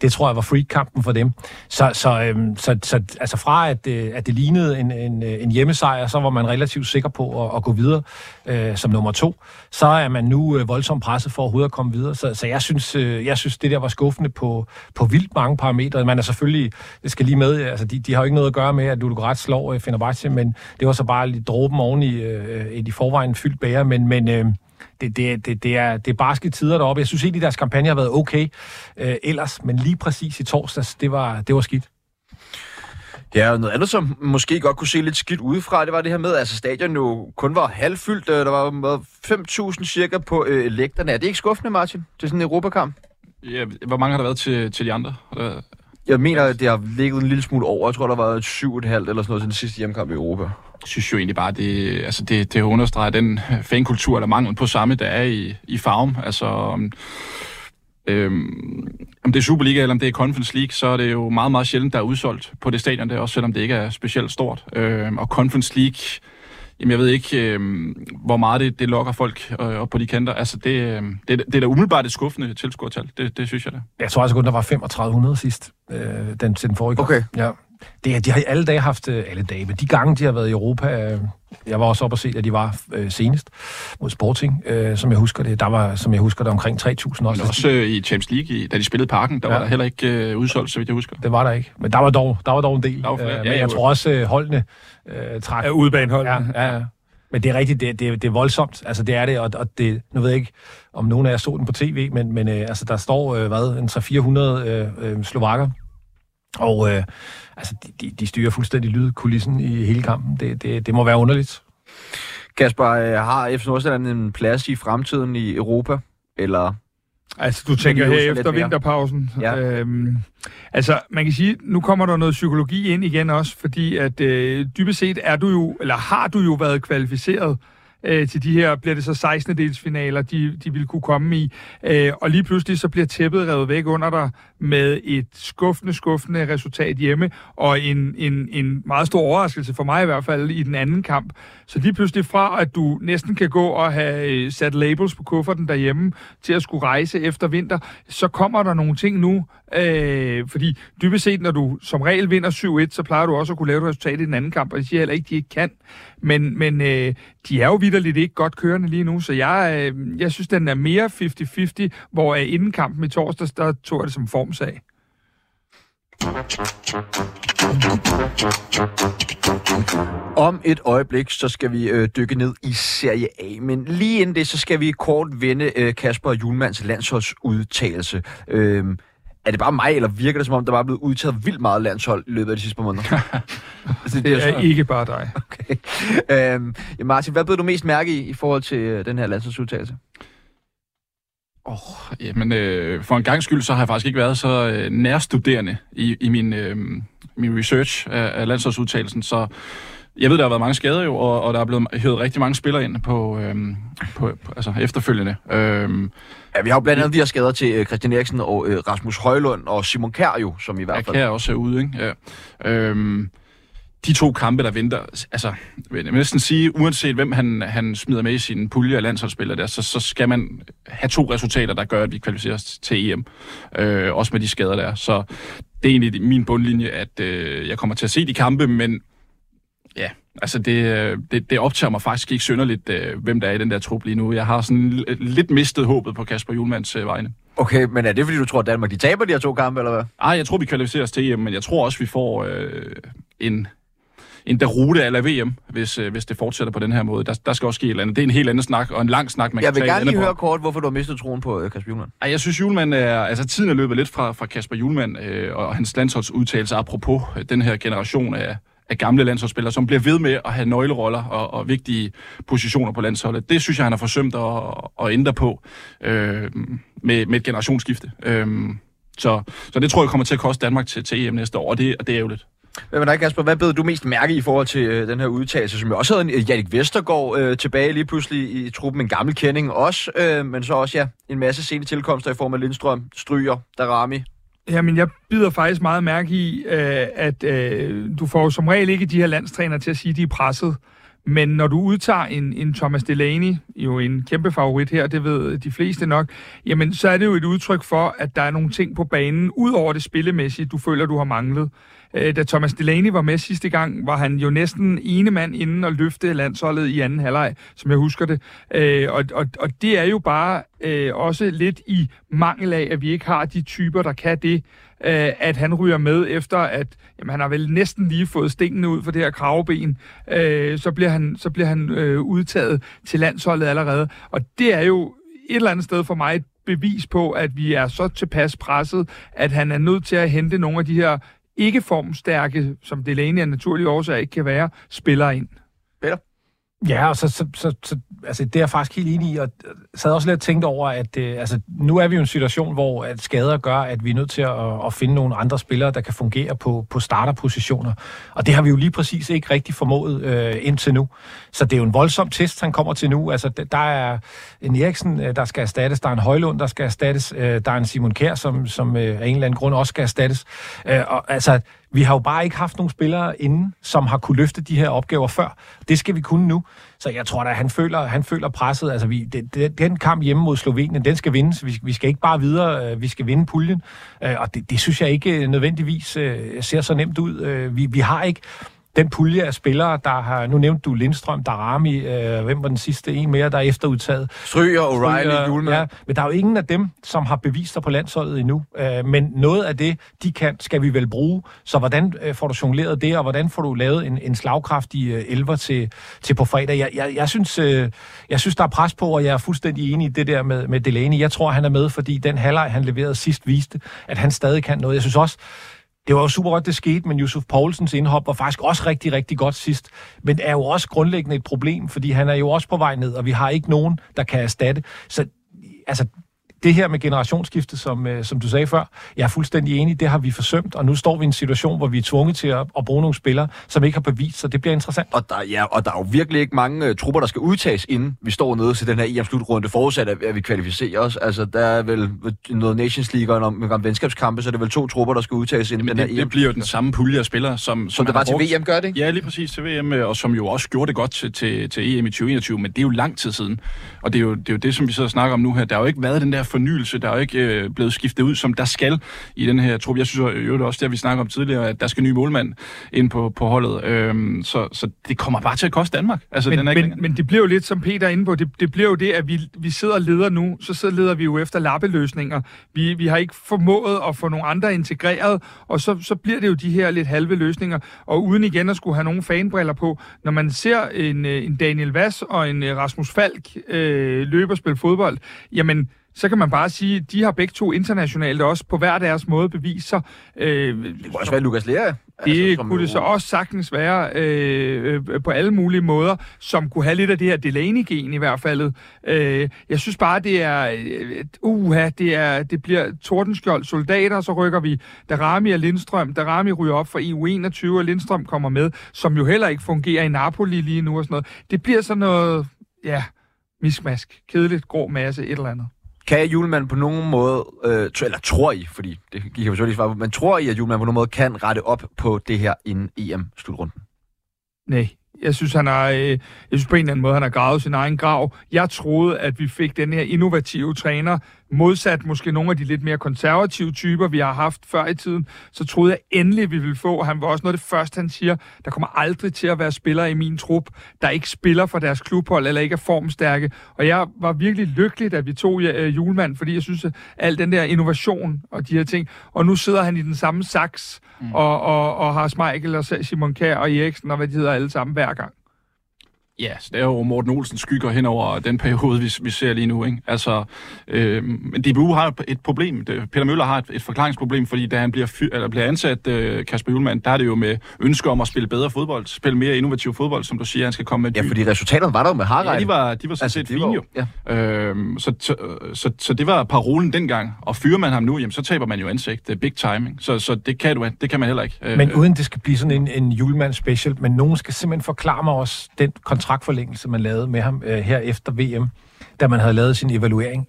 det tror jeg var freak-kampen for dem. Så, så, øhm, så, så altså fra at, øh, at det lignede en, en, øh, en hjemmesejr, så var man relativt sikker på at, at gå videre øh, som nummer to. Så er man nu øh, voldsomt presset for overhovedet at komme videre. Så, så jeg, synes, øh, jeg synes, det der var skuffende på, på vildt mange parametre. Man er selvfølgelig, det skal lige med, altså de, de har jo ikke noget at gøre med, at Ludogorets slår øh, Fenerbahce, men det var så bare lige dråben oven i øh, øh, et i forvejen fyldt bære. Men, men øh, det, det, det, det, er, det er barske tider deroppe. Jeg synes egentlig, deres kampagne har været okay øh, ellers, men lige præcis i torsdags, det var, det var skidt. Ja, og noget andet, som måske godt kunne se lidt skidt udefra, det var det her med, at altså, stadion jo kun var halvfyldt. Øh, Der var hvad, 5.000 cirka på øh, lægterne. Er det ikke skuffende, Martin, til sådan en Europakamp? Ja, hvor mange har der været til, til de andre? Jeg mener, at det har ligget en lille smule over. Jeg tror, der var 7,5 eller sådan noget til den sidste hjemmekamp i Europa. Synes jo egentlig bare, det, altså det, det understreger den fankultur, eller mangel på samme, der er i, i farven. Altså, om, øhm, om det er Superliga eller om det er Conference League, så er det jo meget, meget sjældent, der er udsolgt på det stadion der, også selvom det ikke er specielt stort. Øhm, og Conference League, jamen jeg ved ikke, øhm, hvor meget det, det lokker folk øh, op på de kanter. Altså det, øhm, det, det er da umiddelbart et skuffende tilskuertal, det, det synes jeg da. Jeg tror altså kun, der var 3500 sidst, øh, den, til den forrige. Okay. Ja. Det, de har alle dage haft, øh, alle dage, men de gange, de har været i Europa, øh, jeg var også op og se, at de var øh, senest mod Sporting, øh, som jeg husker det. Der var, som jeg husker det, omkring 3.000 også. Men også øh, i Champions League, i, da de spillede parken, der ja. Ja. var der heller ikke øh, udsolgt, så vidt jeg husker. Det var der ikke, men der var dog, der var dog en del. Der var flere. Øh, Ja, men ja, jeg jo. tror også, øh, holdene øh, trak Af udebanehold. Ja, ja, ja. Men det er rigtigt, det, det, det er voldsomt. Altså, det er det, og, og det, nu ved jeg ikke, om nogen af jer så den på tv, men, men øh, altså, der står, øh, hvad, en 300-400 øh, øh, slovakker, og øh, altså, de, de, de styrer fuldstændig lydkulissen i hele kampen. Det, det, det må være underligt. Kasper, øh, har FC Nordsjælland en plads i fremtiden i Europa? Eller Altså, du tænker her efter vinterpausen. Ja. Øhm, altså, man kan sige, nu kommer der noget psykologi ind igen også, fordi at øh, dybest set er du jo, eller har du jo været kvalificeret øh, til de her, bliver det så 16. delsfinaler, de, de vil kunne komme i. Øh, og lige pludselig så bliver tæppet revet væk under dig med et skuffende, skuffende resultat hjemme, og en, en, en meget stor overraskelse for mig i hvert fald i den anden kamp. Så lige pludselig fra, at du næsten kan gå og have øh, sat labels på kufferten derhjemme til at skulle rejse efter vinter, så kommer der nogle ting nu, øh, fordi dybest set, når du som regel vinder 7-1, så plejer du også at kunne lave et resultat i den anden kamp, og det siger heller ikke, de ikke kan. Men, men øh, de er jo vidderligt ikke godt kørende lige nu, så jeg, øh, jeg synes, den er mere 50-50, hvor øh, inden kampen i torsdags, der tog jeg det som formsag. Om et øjeblik, så skal vi øh, dykke ned i Serie A. Men lige inden det, så skal vi kort vende øh, Kasper Julmans landsholdsudtalelse. Øh, er det bare mig, eller virker det som om, der var blevet udtaget vildt meget landshold i løbet af de sidste par måneder? altså, Det er ikke bare dig. Okay. Øhm, ja, Martin, hvad blev du mest mærke i, i forhold til øh, den her landsholdsudtalelse? Oh, jamen, øh, for en gang skyld, så har jeg faktisk ikke været så øh, nærstuderende i, i min, øh, min research af, af landsholdsudtalelsen, så jeg ved, der har været mange skader jo, og, og der er blevet hævet rigtig mange spillere ind på, øhm, på, på altså efterfølgende. Øhm, Ja, vi har jo blandt andet de her skader til øh, Christian Eriksen og øh, Rasmus Højlund og Simon Kjær jo, som i hvert jeg fald... kan også er ude, ikke? Ja. Øhm, de to kampe, der venter, altså, jeg vil næsten sige, uanset hvem han, han smider med i sin pulje af landsholdsspillere der, så, så skal man have to resultater, der gør, at vi kvalificerer os til EM. Øh, også med de skader der. Så det er egentlig min bundlinje, at øh, jeg kommer til at se de kampe, men ja, altså det, øh, det, det optager mig faktisk ikke synderligt, øh, hvem der er i den der trup lige nu. Jeg har sådan lidt mistet håbet på Kasper Julmans øh, vegne. Okay, men er det fordi, du tror, at Danmark de taber de her to kampe, eller hvad? Ej, jeg tror, vi kvalificerer os til EM, men jeg tror også, vi får øh, en, en derute eller VM, hvis, øh, hvis det fortsætter på den her måde. Der, der skal også ske et eller andet. Det er en helt anden snak, og en lang snak, man Jeg kan vil tage gerne lige høre kort, hvorfor du har mistet troen på øh, Kasper Julemand. Ej, jeg synes, Julemand er... Altså, tiden er løbet lidt fra, fra Kasper Julemand øh, og hans landsholdsudtalelse apropos den her generation af, af gamle landsholdsspillere, som bliver ved med at have nøgleroller og, og vigtige positioner på landsholdet. Det synes jeg, han har forsømt at, at ændre på øh, med, med et generationsskifte. Øh, så, så det tror jeg kommer til at koste Danmark til, til EM næste år, og det, og det er ærgerligt. Hvad med dig, Kasper? Hvad bed du mest mærke i forhold til øh, den her udtalelse, som jo også havde en øh, Jannik Vestergaard øh, tilbage lige pludselig i truppen, en gammel kending også, øh, men så også ja, en masse sene tilkomster i form af Lindstrøm, Stryger, Darami. Jamen, jeg bider faktisk meget mærke i, øh, at øh, du får som regel ikke de her landstræner til at sige, at de er presset. Men når du udtager en, en Thomas Delaney, jo en kæmpe favorit her, det ved de fleste nok, jamen så er det jo et udtryk for, at der er nogle ting på banen, ud over det spillemæssige, du føler, du har manglet. Øh, da Thomas Delaney var med sidste gang, var han jo næsten ene mand inden og løfte landsholdet i anden halvleg, som jeg husker det. Øh, og, og, og det er jo bare øh, også lidt i mangel af, at vi ikke har de typer, der kan det, øh, at han ryger med efter, at jamen, han har vel næsten lige fået stenene ud for det her kravben, øh, så bliver han, så bliver han øh, udtaget til landsholdet allerede. Og det er jo et eller andet sted for mig et bevis på, at vi er så tilpas presset, at han er nødt til at hente nogle af de her ikke formstærke, som Delaney af naturlige årsager ikke kan være, spillere ind. Ja, og så, så, så, så altså, det er jeg faktisk helt enig i, og sad også lidt tænkt over, at øh, altså, nu er vi jo i en situation, hvor at skader gør, at vi er nødt til at, at finde nogle andre spillere, der kan fungere på, på starterpositioner. Og det har vi jo lige præcis ikke rigtig formået øh, indtil nu. Så det er jo en voldsom test, han kommer til nu. Altså, der er en Eriksen, øh, der skal erstattes, der er en Højlund, der skal erstattes, øh, der er en Simon Kær, som, som øh, af en eller anden grund også skal erstattes. Øh, og, altså, vi har jo bare ikke haft nogen spillere inden, som har kunne løfte de her opgaver før. Det skal vi kunne nu. Så jeg tror da, han føler, han føler presset. Altså, vi, det, det, den kamp hjemme mod Slovenien, den skal vindes. Vi, vi skal ikke bare videre, øh, vi skal vinde puljen. Øh, og det, det synes jeg ikke øh, nødvendigvis ser så nemt ud. Vi, vi har ikke den pulje af spillere, der har... Nu nævnte du Lindstrøm, Darami, øh, hvem var den sidste en mere, der er efterudtaget? Stryger, O'Reilly, Julemand. Ja, men der er jo ingen af dem, som har bevist sig på landsholdet endnu. Øh, men noget af det, de kan, skal vi vel bruge. Så hvordan øh, får du jongleret det, og hvordan får du lavet en, en slagkraftig øh, elver til, til på fredag? Jeg, jeg, jeg, synes, øh, jeg synes, der er pres på, og jeg er fuldstændig enig i det der med, med Delaney. Jeg tror, han er med, fordi den halvleg, han leverede sidst, viste, at han stadig kan noget. Jeg synes også, det var jo super godt, det skete, men Yusuf Poulsens indhop var faktisk også rigtig, rigtig godt sidst. Men er jo også grundlæggende et problem, fordi han er jo også på vej ned, og vi har ikke nogen, der kan erstatte. Så altså, det her med generationsskifte, som, øh, som du sagde før, jeg er fuldstændig enig, det har vi forsømt, og nu står vi i en situation, hvor vi er tvunget til at, at bruge nogle spillere, som ikke har bevist, så det bliver interessant. Og der, ja, og der er jo virkelig ikke mange uh, trupper, der skal udtages, inden vi står nede til den her EM-slutrunde, forudsat at, at vi kvalificerer os. Altså, der er vel noget Nations League og nogle, venskabskampe, så er det vel to trupper, der skal udtages inden Jamen, den det, her EM. det bliver jo den samme pulje af spillere, som, Som det han var til brugt. VM, gør det ikke? Ja, lige præcis til VM, øh, og som jo også gjorde det godt til, til, til EM i 2021, men det er jo lang tid siden. Og det er, jo, det er jo det, som vi sidder og snakker om nu her. Der har jo ikke været den der fornyelse, der er jo ikke øh, blevet skiftet ud, som der skal i den her trup. Jeg synes jo det også det, vi snakker om tidligere, at der skal en ny målmand ind på, på holdet. Øhm, så, så det kommer bare til at koste Danmark. Altså, Men, den er ikke men, længere. men det bliver jo lidt, som Peter er inde på, det, det bliver jo det, at vi, vi sidder og leder nu, så sidder leder vi jo efter lappeløsninger. Vi, vi har ikke formået at få nogle andre integreret, og så, så bliver det jo de her lidt halve løsninger, og uden igen at skulle have nogle fanbriller på. Når man ser en, øh, en Daniel Vass og en øh, Rasmus Falk øh, løbe og spille fodbold, jamen, så kan man bare sige, at de har begge to internationalt også på hver deres måde bevist sig. Øh, det kunne også være Lukas Lea. Det altså, kunne det så også sagtens være øh, øh, på alle mulige måder, som kunne have lidt af det her Delaney-gen i hvert fald. Øh, jeg synes bare, det er, øh, uha, det, er, det bliver Tordenskjold soldater, så rykker vi Darami og Lindstrøm. Darami ryger op for EU21, og Lindstrøm kommer med, som jo heller ikke fungerer i Napoli lige nu og sådan noget. Det bliver sådan noget, ja, miskmask, kedeligt, grå masse, et eller andet. Kan Julemand på nogen måde, øh, eller tror I, fordi det gik jeg selvfølgelig svare på, men tror I, at Julemand på nogen måde kan rette op på det her inden EM-slutrunden? Nej. Jeg synes, han har, øh, jeg synes på en eller anden måde, han har gravet sin egen grav. Jeg troede, at vi fik den her innovative træner, modsat måske nogle af de lidt mere konservative typer, vi har haft før i tiden, så troede jeg endelig, vi ville få. Han var også noget af det første, han siger, der kommer aldrig til at være spillere i min trup, der ikke spiller for deres klubhold eller ikke er formstærke. Og jeg var virkelig lykkelig, at vi tog uh, julemand, fordi jeg synes, at al den der innovation og de her ting, og nu sidder han i den samme saks mm. og, og, og har Smeichel og Simon Kjær og Eriksen og hvad de hedder alle sammen hver gang. Ja, så det er jo Morten Olsen skygger hen over den periode, vi, vi ser lige nu. Ikke? Altså, øh, DBU har et problem. Peter Møller har et, et forklaringsproblem, fordi da han bliver, fyr, eller bliver ansat, øh, Kasper Julemand, der er det jo med ønske om at spille bedre fodbold, spille mere innovativ fodbold, som du siger, han skal komme med. Ja, fordi resultaterne var der jo med Harald. Ja, de var, de var sådan altså, set fine jo. Ja. Øh, så, så, så, så, det var parolen dengang. Og fyrer man ham nu, jamen, så taber man jo ansigt. Det er big timing. Så, så det, kan du, det kan man heller ikke. Men øh, uden det skal blive sådan en, en julemand special, men nogen skal simpelthen forklare mig også den kontraktforlængelse, man lavede med ham øh, her efter VM, da man havde lavet sin evaluering.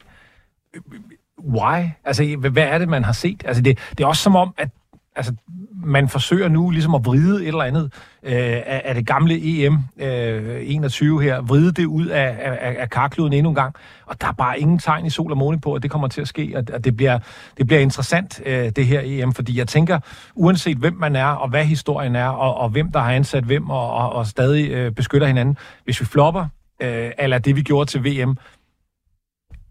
Why? Altså, hvad er det, man har set? Altså, det, det er også som om, at altså, man forsøger nu ligesom at vride et eller andet øh, af, af det gamle EM øh, 21 her, vride det ud af, af, af karkluden endnu en gang, og der er bare ingen tegn i sol og måne på, at det kommer til at ske, og, og det, bliver, det bliver interessant, øh, det her EM, fordi jeg tænker, uanset hvem man er, og hvad historien er, og, og hvem der har ansat hvem, og, og, og stadig øh, beskytter hinanden, hvis vi flopper, øh, eller det vi gjorde til VM,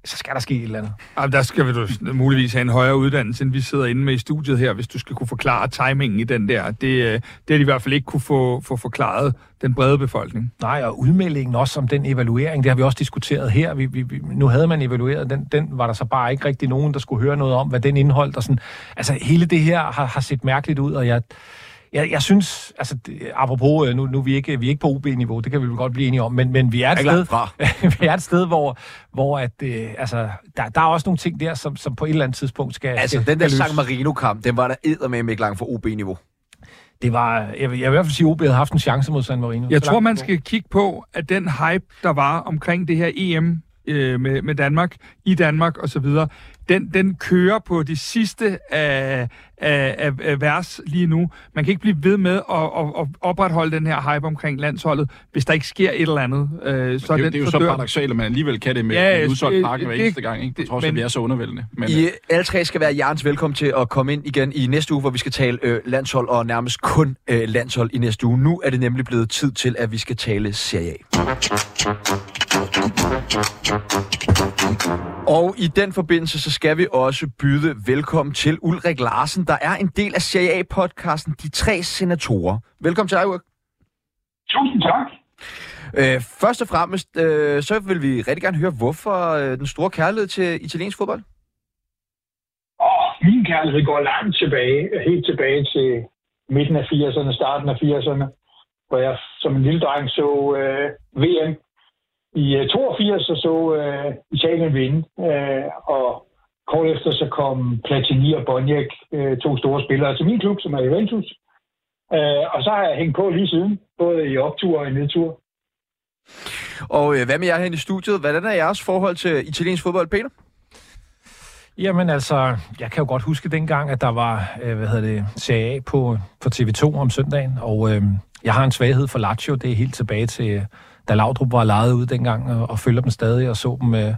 så skal der ske et eller andet. Jamen, der skal vi du muligvis have en højere uddannelse, end vi sidder inde med i studiet her, hvis du skal kunne forklare timingen i den der. Det, øh, det har de i hvert fald ikke kunne få, få forklaret den brede befolkning. Nej, og udmeldingen også om den evaluering, det har vi også diskuteret her. Vi, vi, nu havde man evalueret, den, den var der så bare ikke rigtig nogen, der skulle høre noget om, hvad den indholdt. Og sådan. Altså, hele det her har, har set mærkeligt ud, og jeg jeg, jeg synes, altså, det, apropos, øh, nu, nu er vi ikke, vi er ikke på UB-niveau, det kan vi vel godt blive enige om, men, men vi er et sted, vi er et sted, hvor, hvor at, øh, altså, der, der er også nogle ting der, som, som på et eller andet tidspunkt skal Altså, skal, den der San Marino-kamp, den var der med ikke langt for UB-niveau. Det var, jeg vil, jeg vil i hvert fald sige, at OB havde haft en chance mod San Marino. Jeg tror, man skal kigge på, at den hype, der var omkring det her EM øh, med, med Danmark, i Danmark osv., den, den kører på de sidste af, af, af, af vers lige nu. Man kan ikke blive ved med at, at, at opretholde den her hype omkring landsholdet, hvis der ikke sker et eller andet. Øh, så det, den, det er jo så, så paradoxalt, at man alligevel kan det med ja, en udsolgt pakke hver eneste gang, ikke? på trods af, at vi er så undervældende. Men, I, øh, alle tre skal være hjertens velkommen til at komme ind igen i næste uge, hvor vi skal tale øh, landshold, og nærmest kun øh, landshold i næste uge. Nu er det nemlig blevet tid til, at vi skal tale Serie A. Og i den forbindelse, så skal vi også byde velkommen til Ulrik Larsen, der er en del af Serie A-podcasten De Tre Senatorer. Velkommen til dig, Ulrik. Tusind tak. Øh, først og fremmest, øh, så vil vi rigtig gerne høre, hvorfor øh, den store kærlighed til italiensk fodbold? Oh, min kærlighed går langt tilbage, helt tilbage til midten af 80'erne, starten af 80'erne, hvor jeg som en lille dreng så øh, VM i 82 så, så uh, Italien vinde, uh, og kort efter så kom Platini og Boniek, uh, to store spillere til min klub, som er Juventus. Uh, og så har jeg hængt på lige siden, både i optur og i nedtur. Og øh, hvad med jer her i studiet? Hvordan er jeres forhold til italiensk fodbold, Peter? Jamen altså, jeg kan jo godt huske dengang, at der var, øh, hvad hedder det, Serie A på, på TV2 om søndagen, og øh, jeg har en svaghed for Lazio, det er helt tilbage til da Laudrup var lejet ud dengang, og, og følger dem stadig, og så dem øh,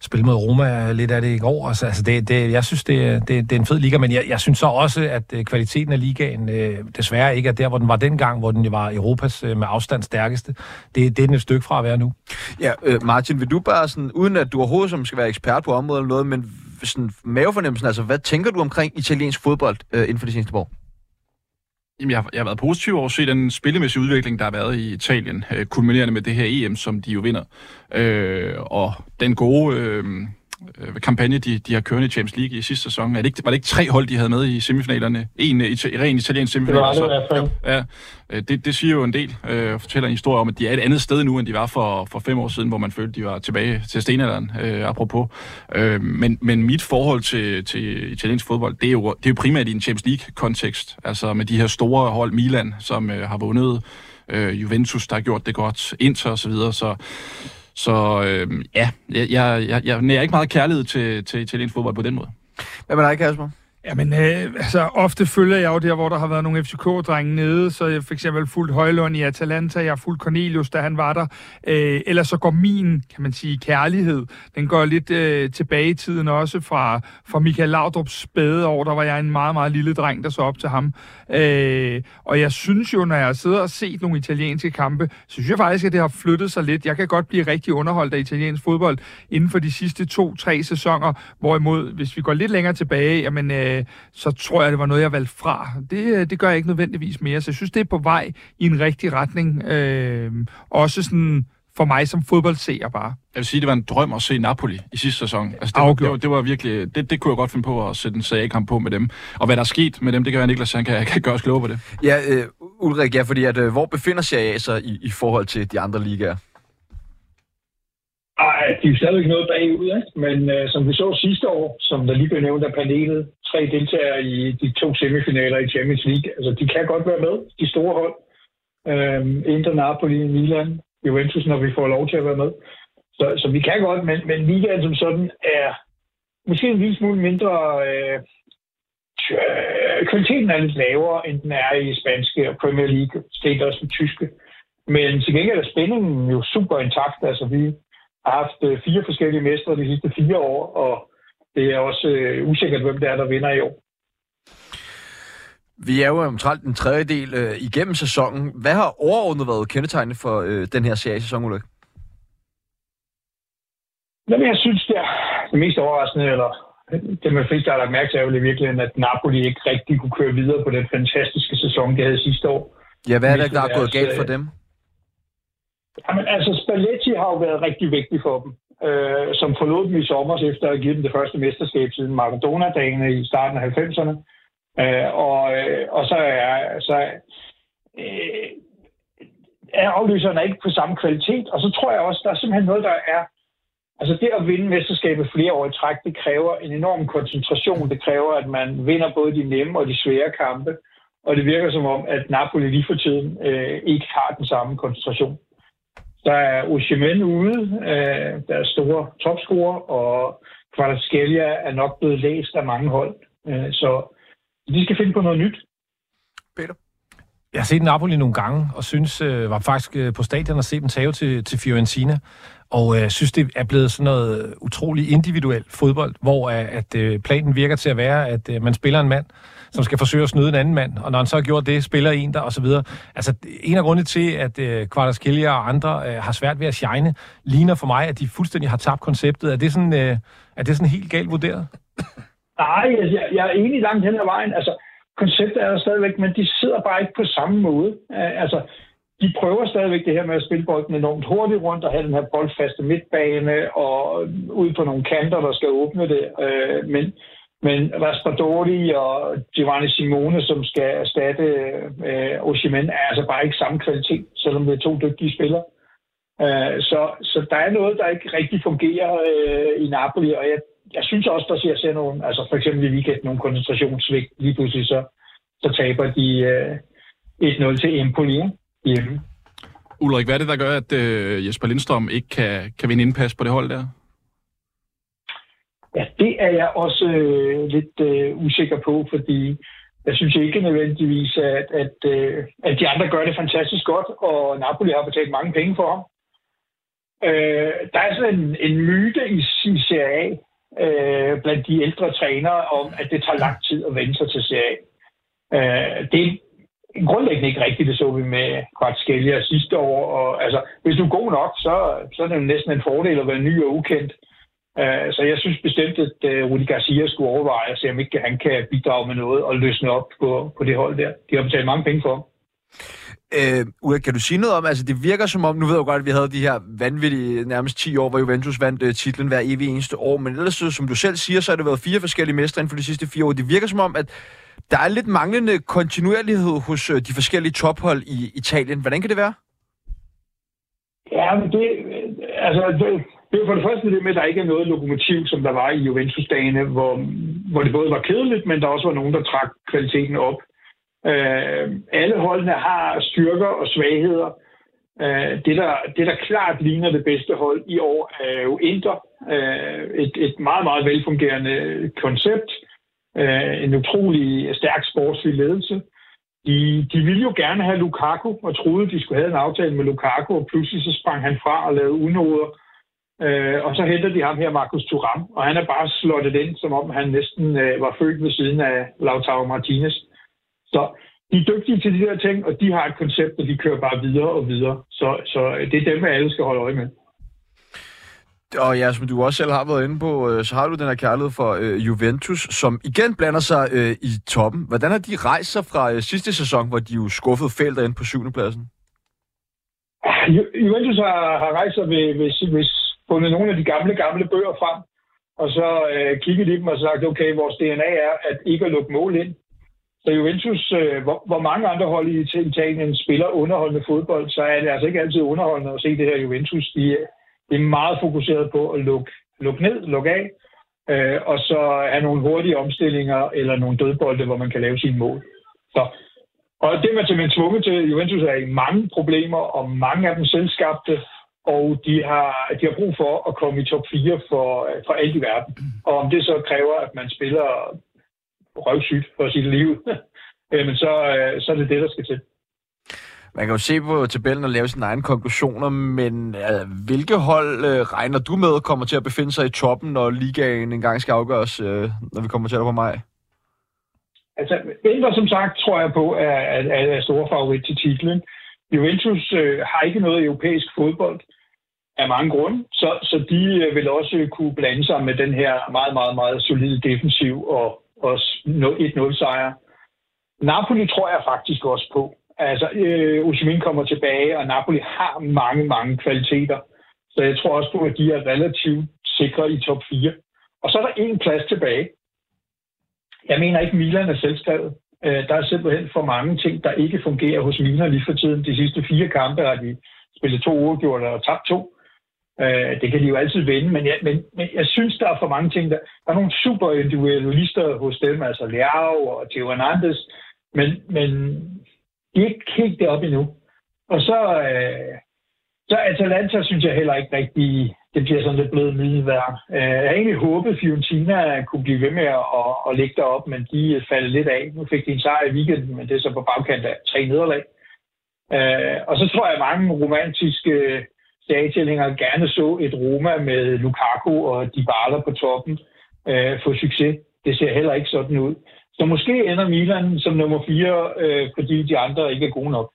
spille mod Roma lidt af det i går. Altså, altså det, det, jeg synes, det, det, det er en fed liga, men jeg, jeg synes så også, at øh, kvaliteten af ligaen øh, desværre ikke er der, hvor den var dengang, hvor den var Europas øh, med afstand stærkeste. Det, det er den et stykke fra at være nu. Ja, øh, Martin, vil du bare sådan, uden at du overhovedet som skal være ekspert på området eller noget, men sådan mavefornemmelsen, altså hvad tænker du omkring italiensk fodbold øh, inden for de seneste år? Jamen, jeg har, jeg har været positiv over at se den spillemæssige udvikling, der har været i Italien, øh, kulminerende med det her EM, som de jo vinder. Øh, og den gode, øh, øh, kampagne, de, de har kørende i Champions League i sidste sæson. Er det ikke, var det ikke tre hold, de havde med i semifinalerne? En i ren italiensk semifinal. Det var det i hvert fald. Ja, øh, det, det siger jo en del, øh, og fortæller en historie om, at de er et andet sted nu, end de var for, for fem år siden, hvor man følte, de var tilbage til stenalderen, øh, apropos. Øh, men, men mit forhold til, til italiensk fodbold, det er, jo, det er jo primært i en Champions League-kontekst. Altså med de her store hold, Milan, som øh, har vundet, øh, Juventus, der har gjort det godt, Inter osv., så, videre, så så øh, ja, jeg, jeg, jeg, nærer ikke meget kærlighed til, til italiensk fodbold på den måde. Hvad med dig, Kasper? Jamen, øh, altså, ofte følger jeg jo der, hvor der har været nogle FCK-drenge nede, så jeg for eksempel fuldt Højlund i Atalanta, jeg har fulgt Cornelius, da han var der. Øh, ellers så går min, kan man sige, kærlighed, den går lidt øh, tilbage i tiden også fra, fra Michael Laudrup's spæde år, der var jeg en meget, meget lille dreng, der så op til ham. Øh, og jeg synes jo, når jeg sidder og set nogle italienske kampe, så synes jeg faktisk, at det har flyttet sig lidt. Jeg kan godt blive rigtig underholdt af italiensk fodbold inden for de sidste to-tre sæsoner, hvorimod, hvis vi går lidt længere tilbage, jamen, øh, så tror jeg, det var noget, jeg valgte fra. Det, øh, det gør jeg ikke nødvendigvis mere, så jeg synes, det er på vej i en rigtig retning. Øh, også sådan for mig som fodboldseer bare. Jeg vil sige, det var en drøm at se Napoli i sidste sæson. Altså, det, var, det, var, det var virkelig, det, det kunne jeg godt finde på at sætte en serie-kamp på med dem. Og hvad der er sket med dem, det kan være, Niklas han kan, kan gøre os klogere på det. Ja, øh, Ulrik, ja, fordi at, øh, hvor befinder Serie A sig i, i forhold til de andre ligaer? Ej, de er stadigvæk noget bagud, ikke? men øh, som vi så sidste år, som der lige blev nævnt af panelet, tre deltagere i de to semifinaler i Champions League, altså de kan godt være med, de store hold. Øh, Inter, Napoli, Milan, Juventus, når vi får lov til at være med. Så, så vi kan godt, men, men ligaen som sådan er måske en lille smule mindre... Øh, kvaliteten er lidt lavere, end den er i spanske og Premier League, slet også den tyske. Men til gengæld er spændingen jo super intakt. Altså, vi har haft øh, fire forskellige mestre de sidste fire år, og det er også øh, usikkert, hvem det er, der vinder i år. Vi er jo omtrent en tredjedel øh, igennem sæsonen. Hvad har overordnet været kendetegnet for øh, den her serie-sæson, Ulrik? Jamen, jeg synes, det er det mest overraskende, eller det med flest, har lagt mærke til, er jo i virkeligheden, at Napoli ikke rigtig kunne køre videre på den fantastiske sæson, de havde sidste år. Ja, hvad er det, der er gået galt for dem? Jamen, altså, Spalletti har jo været rigtig vigtig for dem, øh, som forlod dem i sommer efter at have givet dem det første mesterskab siden Maradona-dagene i starten af 90'erne. Øh, og, øh, og så er, så, øh, er afløserne ikke på samme kvalitet, og så tror jeg også, der er simpelthen noget, der er Altså det at vinde mesterskabet flere år i træk, det kræver en enorm koncentration. Det kræver, at man vinder både de nemme og de svære kampe. Og det virker som om, at Napoli lige for tiden øh, ikke har den samme koncentration. Der er Osimhen ude, øh, der er store topscorer, og Kvaratskhelia er nok blevet læst af mange hold. Øh, så de skal finde på noget nyt. Peter? Jeg har set Napoli nogle gange, og synes, øh, var faktisk øh, på stadion og se dem tage til, til Fiorentina. Og jeg øh, synes, det er blevet sådan noget utrolig individuel fodbold, hvor øh, at øh, planen virker til at være, at øh, man spiller en mand, som skal forsøge at snyde en anden mand, og når han så har gjort det, spiller en der, og så videre. Altså, en af grundene til, at øh, Kvartaskilja og andre øh, har svært ved at shine, ligner for mig, at de fuldstændig har tabt konceptet. Er det sådan, øh, er det sådan helt galt vurderet? Nej, altså, jeg, jeg er enig langt hen ad vejen. Altså, konceptet er der stadigvæk, men de sidder bare ikke på samme måde. Øh, altså, de prøver stadigvæk det her med at spille bolden enormt hurtigt rundt og have den her boldfaste midtbane og ud på nogle kanter, der skal åbne det. Øh, men, men Raspadori og Giovanni Simone, som skal erstatte øh, Oshimen, er altså bare ikke samme kvalitet, selvom det er to dygtige spillere. Øh, så, så der er noget, der ikke rigtig fungerer øh, i Napoli, og jeg, jeg synes også, der ser, ser nogle, altså for eksempel i weekend, nogle koncentrationssvigt. Lige pludselig så, så taber de øh, 1-0 til Empoli hjemme. Ulrik, hvad er det, der gør, at øh, Jesper Lindstrøm ikke kan, kan vinde indpas på det hold der? Ja, det er jeg også øh, lidt øh, usikker på, fordi jeg synes ikke nødvendigvis, at, at, øh, at de andre gør det fantastisk godt, og Napoli har betalt mange penge for ham. Øh, der er sådan en, en myte i, i Serie A øh, blandt de ældre trænere om, at det tager lang tid at vende sig til Serie Øh, det, grundlæggende ikke rigtigt. Det så vi med Kvartskelia sidste år. Og, altså, hvis du er god nok, så, så er det jo næsten en fordel at være ny og ukendt. Øh, så jeg synes bestemt, at øh, Rudi Garcia skulle overveje at se, om ikke han kan bidrage med noget og løsne op på, på det hold der. De har betalt mange penge for ham. Øh, Ulla, kan du sige noget om, altså det virker som om, nu ved jeg godt, at vi havde de her vanvittige nærmest 10 år, hvor Juventus vandt øh, titlen hver evig eneste år, men ellers, som du selv siger, så har det været fire forskellige mestre inden for de sidste fire år. Det virker som om, at der er lidt manglende kontinuerlighed hos øh, de forskellige tophold i Italien. Hvordan kan det være? Ja, men det, altså, det, det er for det første det med, at der ikke er noget lokomotiv, som der var i Juventus-dagene, hvor, hvor det både var kedeligt, men der også var nogen, der trak kvaliteten op. Øh, alle holdene har styrker og svagheder. Øh, det, der, det, der klart ligner det bedste hold i år, er jo Inter. Øh, et, et meget, meget velfungerende koncept. Øh, en utrolig stærk sportslig ledelse. De, de ville jo gerne have Lukaku, og troede, de skulle have en aftale med Lukaku, og pludselig så sprang han fra og lavede unoder. Øh, og så henter de ham her, Markus Thuram, og han er bare slået ind, som om han næsten øh, var født ved siden af Lautaro Martinez. Så de er dygtige til de der ting, og de har et koncept, og de kører bare videre og videre. Så, så det er dem, alle skal holde øje med. Og ja, som du også selv har været inde på, øh, så har du den her kærlighed for øh, Juventus, som igen blander sig øh, i toppen. Hvordan har de rejst sig fra øh, sidste sæson, hvor de jo skuffede fælder ind på syvende pladsen? Ju- Juventus har, har rejst sig ved, ved, ved fundet nogle af de gamle, gamle bøger frem, og så øh, kigget i dem og sagt, okay, vores DNA er at ikke at lukke mål ind. Så Juventus, øh, hvor, hvor mange andre hold i Italien spiller underholdende fodbold, så er det altså ikke altid underholdende at se det her Juventus. De, de er meget fokuseret på at lukke, lukke ned, lukke af, øh, og så have nogle hurtige omstillinger eller nogle dødbolde, hvor man kan lave sine mål. Så, og det er man simpelthen tvunget til. Juventus er i mange problemer, og mange af dem selvskabte, og de har, de har brug for at komme i top 4 for, for alt i verden. Og om det så kræver, at man spiller røvsygt for sit liv, men så, øh, så er det det, der skal til. Man kan jo se på tabellen og lave sine egne konklusioner, men øh, hvilke hold øh, regner du med kommer til at befinde sig i toppen, når ligaen engang skal afgøres, øh, når vi kommer til på maj? Altså, Inter som sagt tror jeg på, er, er, er store favorit til titlen. Juventus øh, har ikke noget europæisk fodbold af mange grunde, så, så de øh, vil også kunne blande sig med den her meget, meget, meget solide defensiv og og 1-0 sejr. Napoli tror jeg faktisk også på. Altså, øh, Osimhen kommer tilbage, og Napoli har mange, mange kvaliteter. Så jeg tror også på, at de er relativt sikre i top 4. Og så er der en plads tilbage. Jeg mener ikke, Milan er selvskrevet. Øh, der er simpelthen for mange ting, der ikke fungerer hos Milan lige for tiden. De sidste fire kampe har de spillet to uafgjorte og tabt to. Øh, det kan de jo altid vende, men jeg, men, men jeg synes, der er for mange ting. Der, der er nogle super individualister hos dem, altså Leao og Theo Hernandez, men, men de er ikke helt deroppe endnu. Og så, øh, så Atalanta synes jeg heller ikke rigtig, det bliver sådan lidt blevet middelværd. Øh, jeg har egentlig håbet, Fiorentina kunne blive ved med at, at, at ligge derop, men de faldt lidt af. Nu fik de en sejr i weekenden, men det er så på bagkant af tre nederlag. Øh, og så tror jeg, at mange romantiske serietilhængere gerne så et Roma med Lukaku og Dybala på toppen øh, få succes. Det ser heller ikke sådan ud. Så måske ender Milan som nummer 4, øh, fordi de andre ikke er gode nok.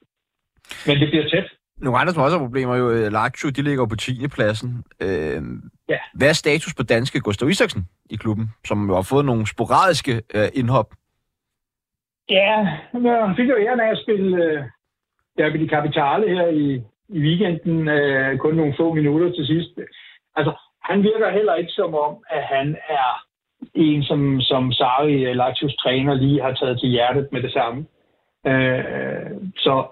Men det bliver tæt. Nogle andre, som også har problemer, jo øh, Lazio, de ligger på 10. pladsen. Øh, ja. Hvad er status på danske Gustav Isaksen i klubben, som jo har fået nogle sporadiske øh, indhop? Ja, han fik jo æren af at spille øh, Derby de Capitale her i, i weekenden, øh, kun nogle få minutter til sidst. Altså, han virker heller ikke som om, at han er en, som, som Sari, Latios træner, lige har taget til hjertet med det samme. Øh, så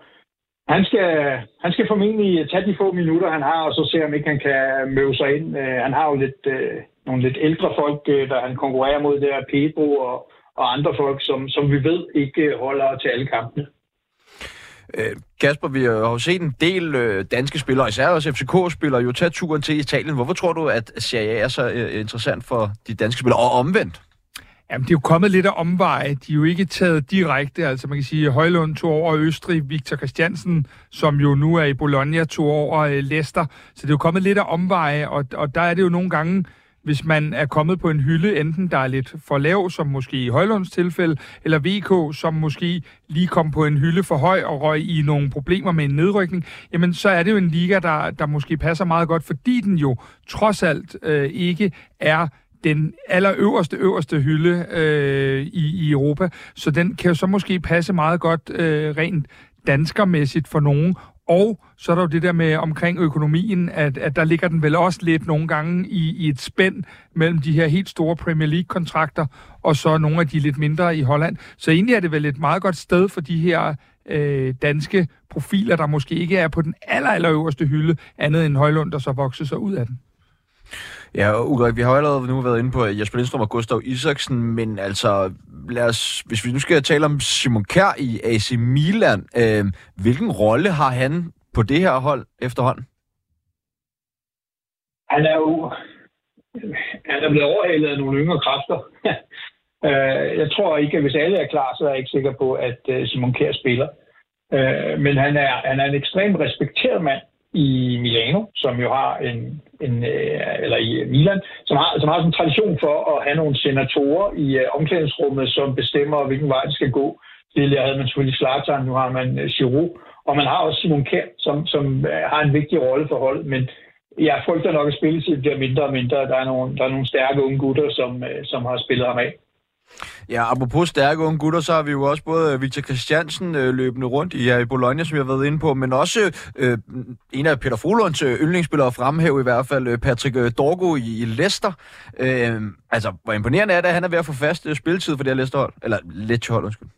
han skal, han skal formentlig tage de få minutter, han har, og så se, om ikke han kan møde sig ind. Øh, han har jo lidt, øh, nogle lidt ældre folk, øh, der han konkurrerer mod, der Pedro og, og andre folk, som, som vi ved ikke holder til alle kampene. Øh, Kasper, vi har jo set en del øh, danske spillere, især også FCK-spillere, jo tage turen til Italien. Hvorfor tror du, at Serie A er så øh, interessant for de danske spillere, og omvendt? Jamen, det er jo kommet lidt af omveje. De er jo ikke taget direkte. Altså, man kan sige, Højlund tog over Østrig, Victor Christiansen, som jo nu er i Bologna, tog over øh, Leicester. Så det er jo kommet lidt af omveje, og, og der er det jo nogle gange hvis man er kommet på en hylde, enten der er lidt for lav, som måske i Højlunds tilfælde, eller VK, som måske lige kom på en hylde for høj og røg i nogle problemer med en nedrykning, jamen så er det jo en liga, der, der måske passer meget godt, fordi den jo trods alt øh, ikke er den allerøverste, øverste hylde øh, i, i Europa. Så den kan jo så måske passe meget godt øh, rent danskermæssigt for nogen, og så er der jo det der med omkring økonomien, at, at der ligger den vel også lidt nogle gange i, i et spænd mellem de her helt store Premier League-kontrakter, og så nogle af de lidt mindre i Holland. Så egentlig er det vel et meget godt sted for de her øh, danske profiler, der måske ikke er på den aller, aller øverste hylde, andet end Højlund, der så vokser sig ud af den. Ja, og Ulrik, vi har jo allerede nu været inde på Jesper Lindstrøm og Gustav Isaksen, men altså, lad os, hvis vi nu skal tale om Simon Kjær i AC Milan, øh, hvilken rolle har han på det her hold efterhånden? Han er jo han er blevet overhalet af nogle yngre kræfter. Øh, jeg tror ikke, at hvis alle er klar, så er jeg ikke sikker på, at øh, Simon Kjær spiller. Øh, men han er, han er en ekstremt respekteret mand i Milano, som jo har en, en øh, eller i Milan, som har, som har sådan en tradition for at have nogle senatorer i øh, omklædningsrummet, som bestemmer, hvilken vej det skal gå. Tidligere havde man selvfølgelig Zlatan, nu har man øh, Giroud, og man har også Simon Kjær, som, som har en vigtig rolle for holdet, men jeg frygter nok, at spilletid bliver mindre og mindre. Der er nogle, der er nogle stærke unge gutter, som, som har spillet ham af. Ja, apropos stærke unge gutter, så har vi jo også både øh, Victor Christiansen øh, løbende rundt i, ja, i Bologna, som jeg har været inde på, men også øh, en af Peter Frohlunds øh, yndlingsspillere fremhæve i hvert fald, øh, Patrick øh, Dorgo i, i Leicester. Øh, altså, hvor imponerende er det, at han er ved at få fast øh, spilletid for det her Leicester-hold? Eller Lecce-hold, undskyld.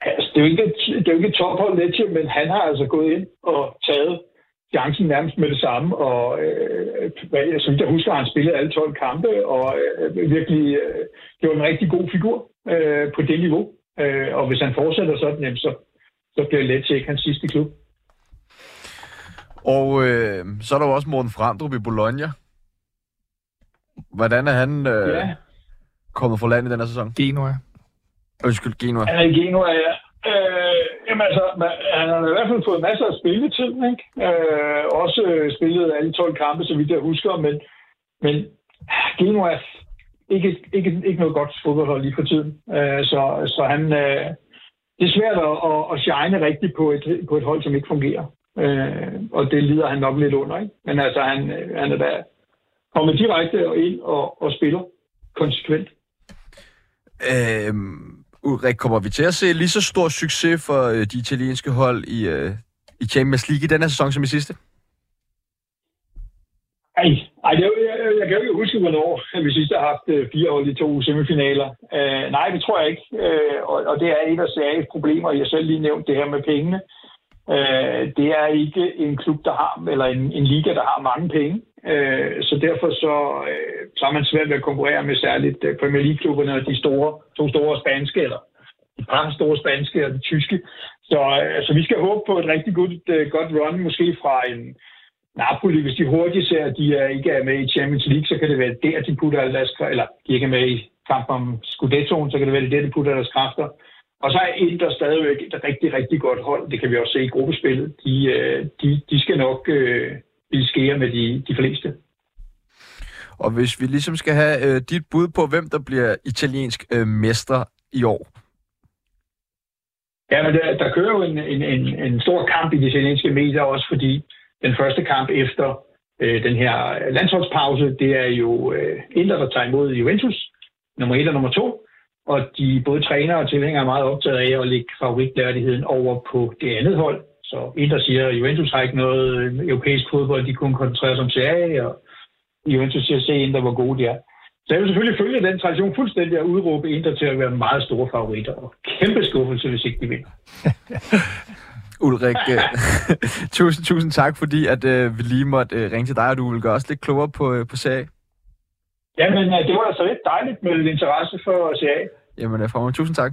Altså, det er jo ikke, det er jo ikke tophold Lecce, men han har altså gået ind og taget chancen nærmest med det samme, og øh, jeg synes, jeg husker, at han spillede alle 12 kampe, og øh, virkelig øh, det var en rigtig god figur øh, på det niveau. Øh, og hvis han fortsætter sådan, jamen, så, så bliver det let til ikke hans sidste klub. Og øh, så er der jo også Morten Frandrup i Bologna. Hvordan er han øh, ja. kommet for land i den her sæson? Genoa. Undskyld, Genoa. Han er i Genoa, ja. Jamen altså, man, han har i hvert fald fået masser af spilletid, ikke? Øh, også øh, spillet alle 12 kampe, så vidt jeg husker, men, men ah, Genoa er ikke, ikke, ikke noget godt fodboldhold lige for tiden. Øh, så, så han, øh, det er svært at, at, at shine rigtigt på et, på et hold, som ikke fungerer. Øh, og det lider han nok lidt under, ikke? Men altså, han, øh, han er da kommet direkte ind og, og spiller konsekvent. Øh, Ulrik, kommer vi til at se lige så stor succes for øh, de italienske hold i, øh, i Champions League i denne sæson som i sidste? Ej, ej jeg, jeg, jeg kan jo ikke huske, hvornår vi sidst har haft øh, fire hold i to semifinaler. Øh, nej, det tror jeg ikke. Øh, og, og det er et af seriøse problemer. Jeg selv lige nævnt det her med pengene. Øh, det er ikke en klub, der har, eller en, en liga, der har mange penge. Øh, så derfor så, uh, så er man svært ved at konkurrere med særligt øh, Premier League-klubberne og de store, to store spanske, eller de par store spanske og de tyske. Så, uh, så vi skal håbe på et rigtig godt, godt run, måske fra en Napoli, hvis de hurtigt ser, at de er, ikke er med i Champions League, så kan det være der, de putter deres eller de ikke er med i kampen om Scudettoen, så kan det være der, de putter deres kræfter. Og så er Inter stadigvæk et rigtig, rigtig godt hold. Det kan vi også se i gruppespillet. De, øh, de, de skal nok øh, skære med de, de fleste. Og hvis vi ligesom skal have øh, dit bud på, hvem der bliver italiensk øh, mester i år? Ja, men der, der kører jo en, en, en, en stor kamp i de italienske medier også, fordi den første kamp efter øh, den her landsholdspause, det er jo øh, Inter, der tager imod Juventus, nummer 1 og nummer 2. Og de både træner og tilhængere er meget optaget af at lægge favoritlærdigheden over på det andet hold. Så Inter siger, at Juventus har ikke noget øh, europæisk fodbold, de kunne koncentrere sig om CA, og Juventus siger, at se Inter, hvor gode de er. Så jeg vil selvfølgelig følge den tradition fuldstændig at udråbe Inter til at være meget store favoritter, og kæmpe skuffelse, hvis ikke de vinder. Ulrik, øh, tusind, tusind tak, fordi at, uh, vi lige måtte uh, ringe til dig, og du vil gøre os lidt klogere på, uh, på CA. Jamen, uh, det var altså lidt dejligt med lidt interesse for CA. Jamen, uh, fremad. Tusind tak.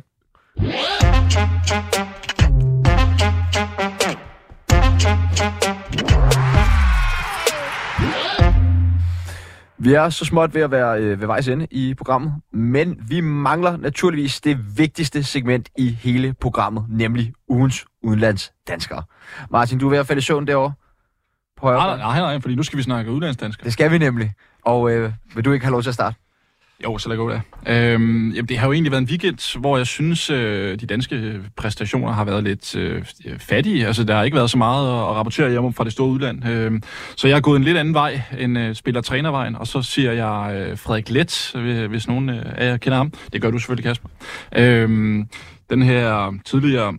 Vi er så småt ved at være øh, ved vejs ende i programmet, men vi mangler naturligvis det vigtigste segment i hele programmet, nemlig ugens udenlandsdanskere. Martin, du er ved at falde i søvn derovre? På højre nej, nej, nej, fordi nu skal vi snakke udenlandsdanskere. Det skal vi nemlig. Og øh, vil du ikke have lov til at starte? Jo, så lad gå der. Øhm, jamen, det har jo egentlig været en weekend, hvor jeg synes, øh, de danske præstationer har været lidt øh, fattige. Altså, der har ikke været så meget at, at rapportere hjem fra det store udland. Øhm, så jeg har gået en lidt anden vej end øh, spiller-trænervejen, og så siger jeg øh, Frederik Let, hvis nogen øh, af jer kender ham. Det gør du selvfølgelig, Kasper. Øhm, den her tidligere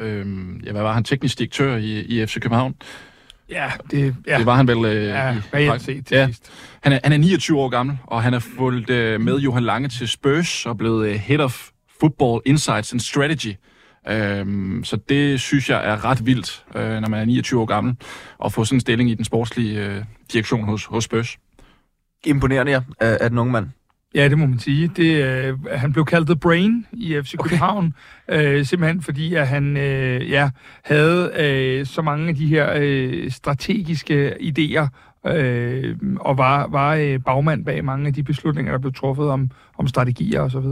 øh, ja, hvad var han? Teknisk direktør i, i FC København. Ja, det, ja. Det var han vel... Øh, ja, i, reelt set til ja. sidst. Han er, han er 29 år gammel, og han er fulgt øh, med Johan Lange til Spurs og blevet øh, Head of Football Insights and Strategy. Øhm, så det synes jeg er ret vildt, øh, når man er 29 år gammel, at få sådan en stilling i den sportslige øh, direktion hos, hos Spurs. Imponerende jer af, af den unge mand. Ja, det må man sige. Det, øh, han blev kaldt The Brain i FC København, øh, simpelthen fordi, at han øh, ja, havde øh, så mange af de her øh, strategiske idéer, øh, og var, var øh, bagmand bag mange af de beslutninger, der blev truffet om, om strategier osv.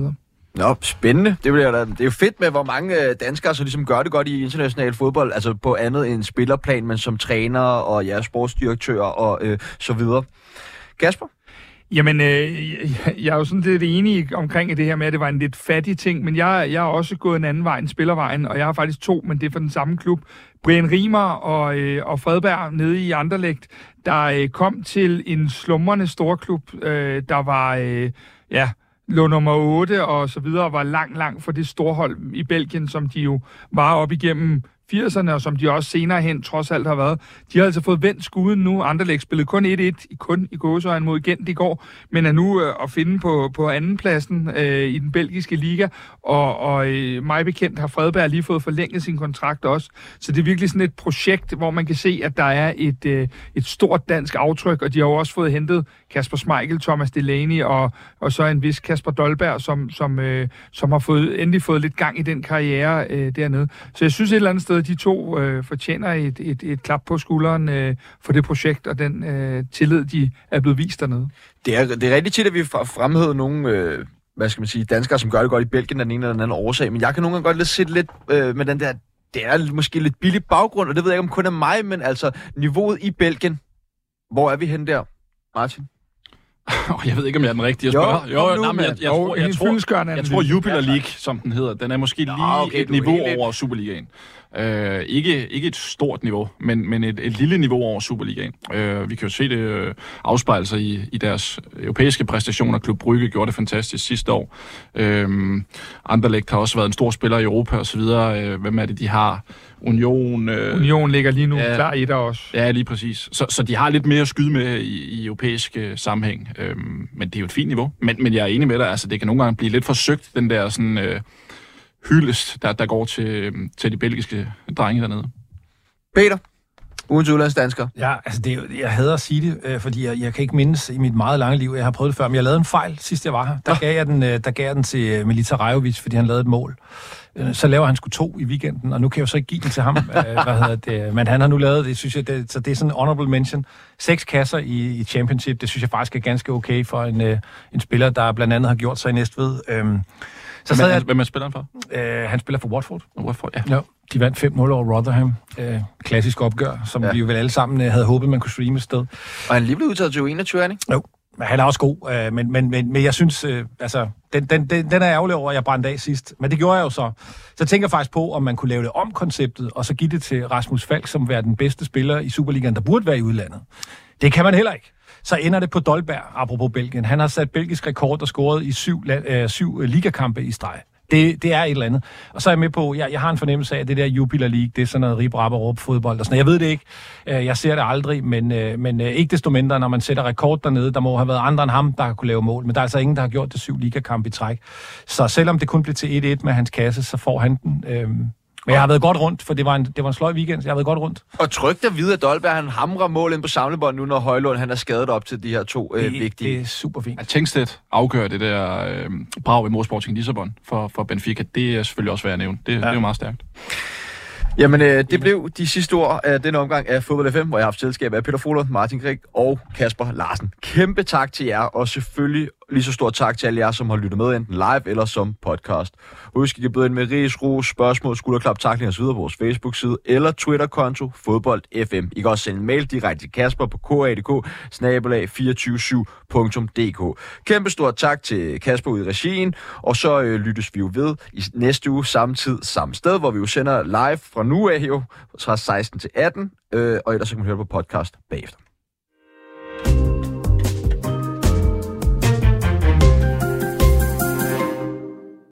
Nå, spændende. Det, bliver da, det er jo fedt med, hvor mange øh, danskere så ligesom gør det godt i international fodbold, altså på andet end spillerplan, men som træner og ja, sportsdirektør og øh, så videre. Kasper? Jamen, øh, jeg, er jo sådan lidt enig omkring det her med, at det var en lidt fattig ting, men jeg, jeg har også gået en anden vej end spillervejen, og jeg har faktisk to, men det er for den samme klub. Brian Rimer og, øh, og Fredberg nede i Anderlægt, der øh, kom til en slumrende storklub, øh, der var, øh, ja, lå nummer 8 og så videre, var langt, langt for det storhold i Belgien, som de jo var op igennem 80'erne, og som de også senere hen trods alt har været. De har altså fået vendt skuden nu. Anderlecht spillede kun 1-1, kun i gåsøjne mod Gent i går, men er nu øh, at finde på, på andenpladsen øh, i den belgiske liga, og, og øh, mig bekendt har Fredberg lige fået forlænget sin kontrakt også. Så det er virkelig sådan et projekt, hvor man kan se, at der er et, øh, et stort dansk aftryk, og de har jo også fået hentet Kasper Schmeichel, Thomas Delaney og, og så en vis Kasper Dolberg, som, som, øh, som har fået, endelig fået lidt gang i den karriere øh, dernede. Så jeg synes et eller andet sted, måde, de to øh, fortjener et, et, et klap på skulderen øh, for det projekt og den øh, tillid, de er blevet vist dernede. Det er, det er rigtig tit, at vi fremhæver nogle... Øh hvad skal man sige, danskere, som gør det godt i Belgien af den ene eller den anden årsag, men jeg kan nogle gange godt lidt sætte lidt øh, med den der, det er måske lidt billig baggrund, og det ved jeg ikke om kun er mig, men altså niveauet i Belgien, hvor er vi hen der, Martin? jeg ved ikke, om jeg er den rigtige at spørge. Jo, nu, nej, men jeg, jeg, tror, jeg, tror, jeg tror Jupiler League, som den hedder, den er måske lige Nå, okay, et niveau over Superligaen. Uh, ikke, ikke et stort niveau, men, men et, et lille niveau over Superligaen. Uh, vi kan jo se det uh, afspejle sig i, i deres europæiske præstationer. Klub Brygge gjorde det fantastisk sidste år. Uh, Anderlecht har også været en stor spiller i Europa osv. Uh, hvem er det, de har? Union... Øh, Union ligger lige nu ja, klar i der også. Ja, lige præcis. Så, så de har lidt mere at skyde med i, i europæisk øh, sammenhæng. Øhm, men det er jo et fint niveau. Men, men jeg er enig med dig, altså det kan nogle gange blive lidt forsøgt, den der sådan... Øh, hyldest, der, der går til, til de belgiske drenge dernede. Peter, ugens udlandsdansker. Ja, altså det, jeg hader at sige det, øh, fordi jeg, jeg kan ikke mindes i mit meget lange liv, jeg har prøvet det før, men jeg lavede en fejl sidst jeg var her. Der, gav jeg den, øh, der gav jeg den til øh, Milita Rajovic, fordi han lavede et mål. Øh, så laver han sgu to i weekenden, og nu kan jeg jo så ikke give den til ham. øh, hvad hedder det? Men han har nu lavet det, synes jeg, det, så det er sådan en honorable mention. Seks kasser i, i championship, det synes jeg faktisk er ganske okay for en, øh, en spiller, der blandt andet har gjort sig i Næstved. Øhm, så hvem, jeg, hvem er spilleren for? Øh, han spiller for Watford. Watford, ja. ja. De vandt 5-0 over Rotherham. Øh, klassisk opgør, som ja. vi jo vel alle sammen øh, havde håbet, man kunne streame et sted. Og han er lige blevet udtaget til 21, ikke? Jo, men han er også god. Øh, men, men, men, men jeg synes, øh, altså, den, den, den, den er ærgerlig over, at jeg brændte af sidst. Men det gjorde jeg jo så. Så tænker jeg faktisk på, om man kunne lave det om konceptet, og så give det til Rasmus Falk, som være den bedste spiller i Superligaen, der burde være i udlandet. Det kan man heller ikke så ender det på Dolberg, apropos Belgien. Han har sat belgisk rekord og scoret i syv, øh, syv ligakampe i streg. Det, det er et eller andet. Og så er jeg med på, jeg, jeg har en fornemmelse af, at det der Jupiler League, det er sådan noget rib råb fodbold og sådan Jeg ved det ikke. Øh, jeg ser det aldrig, men, øh, men øh, ikke desto mindre, når man sætter rekord dernede, der må have været andre end ham, der har kunne lave mål. Men der er altså ingen, der har gjort det syv ligakamp i træk. Så selvom det kun blev til 1-1 med hans kasse, så får han den. Øhm, men jeg har været godt rundt, for det var en, det var en sløj weekend, så jeg har været godt rundt. Og trygt at vide, at Dolberg han hamrer mål ind på samlebånd nu, når Højlund han er skadet op til de her to øh, vigtige. Det er super fint. At Tengstedt afgør det der øh, brag i Morsporting Lissabon for, for Benfica, det er selvfølgelig også værd at nævne. Det, ja. det er jo meget stærkt. Jamen, øh, det blev de sidste ord af denne omgang af Fodbold FM, hvor jeg har haft selskab af Peter Fuller, Martin Grig og Kasper Larsen. Kæmpe tak til jer, og selvfølgelig lige så stor tak til alle jer, som har lyttet med enten live eller som podcast. Husk, I kan byde ind med ris, ro, spørgsmål, skulderklap, takling osv. på vores Facebook-side eller Twitter-konto fodboldfm. I kan også sende en mail direkte til Kasper på kadk 247dk Kæmpe stort tak til Kasper ud i regien, og så øh, lyttes vi jo ved i næste uge samme tid, samme sted, hvor vi jo sender live fra nu af jo, fra 16 til 18, øh, og ellers så kan man høre på podcast bagefter.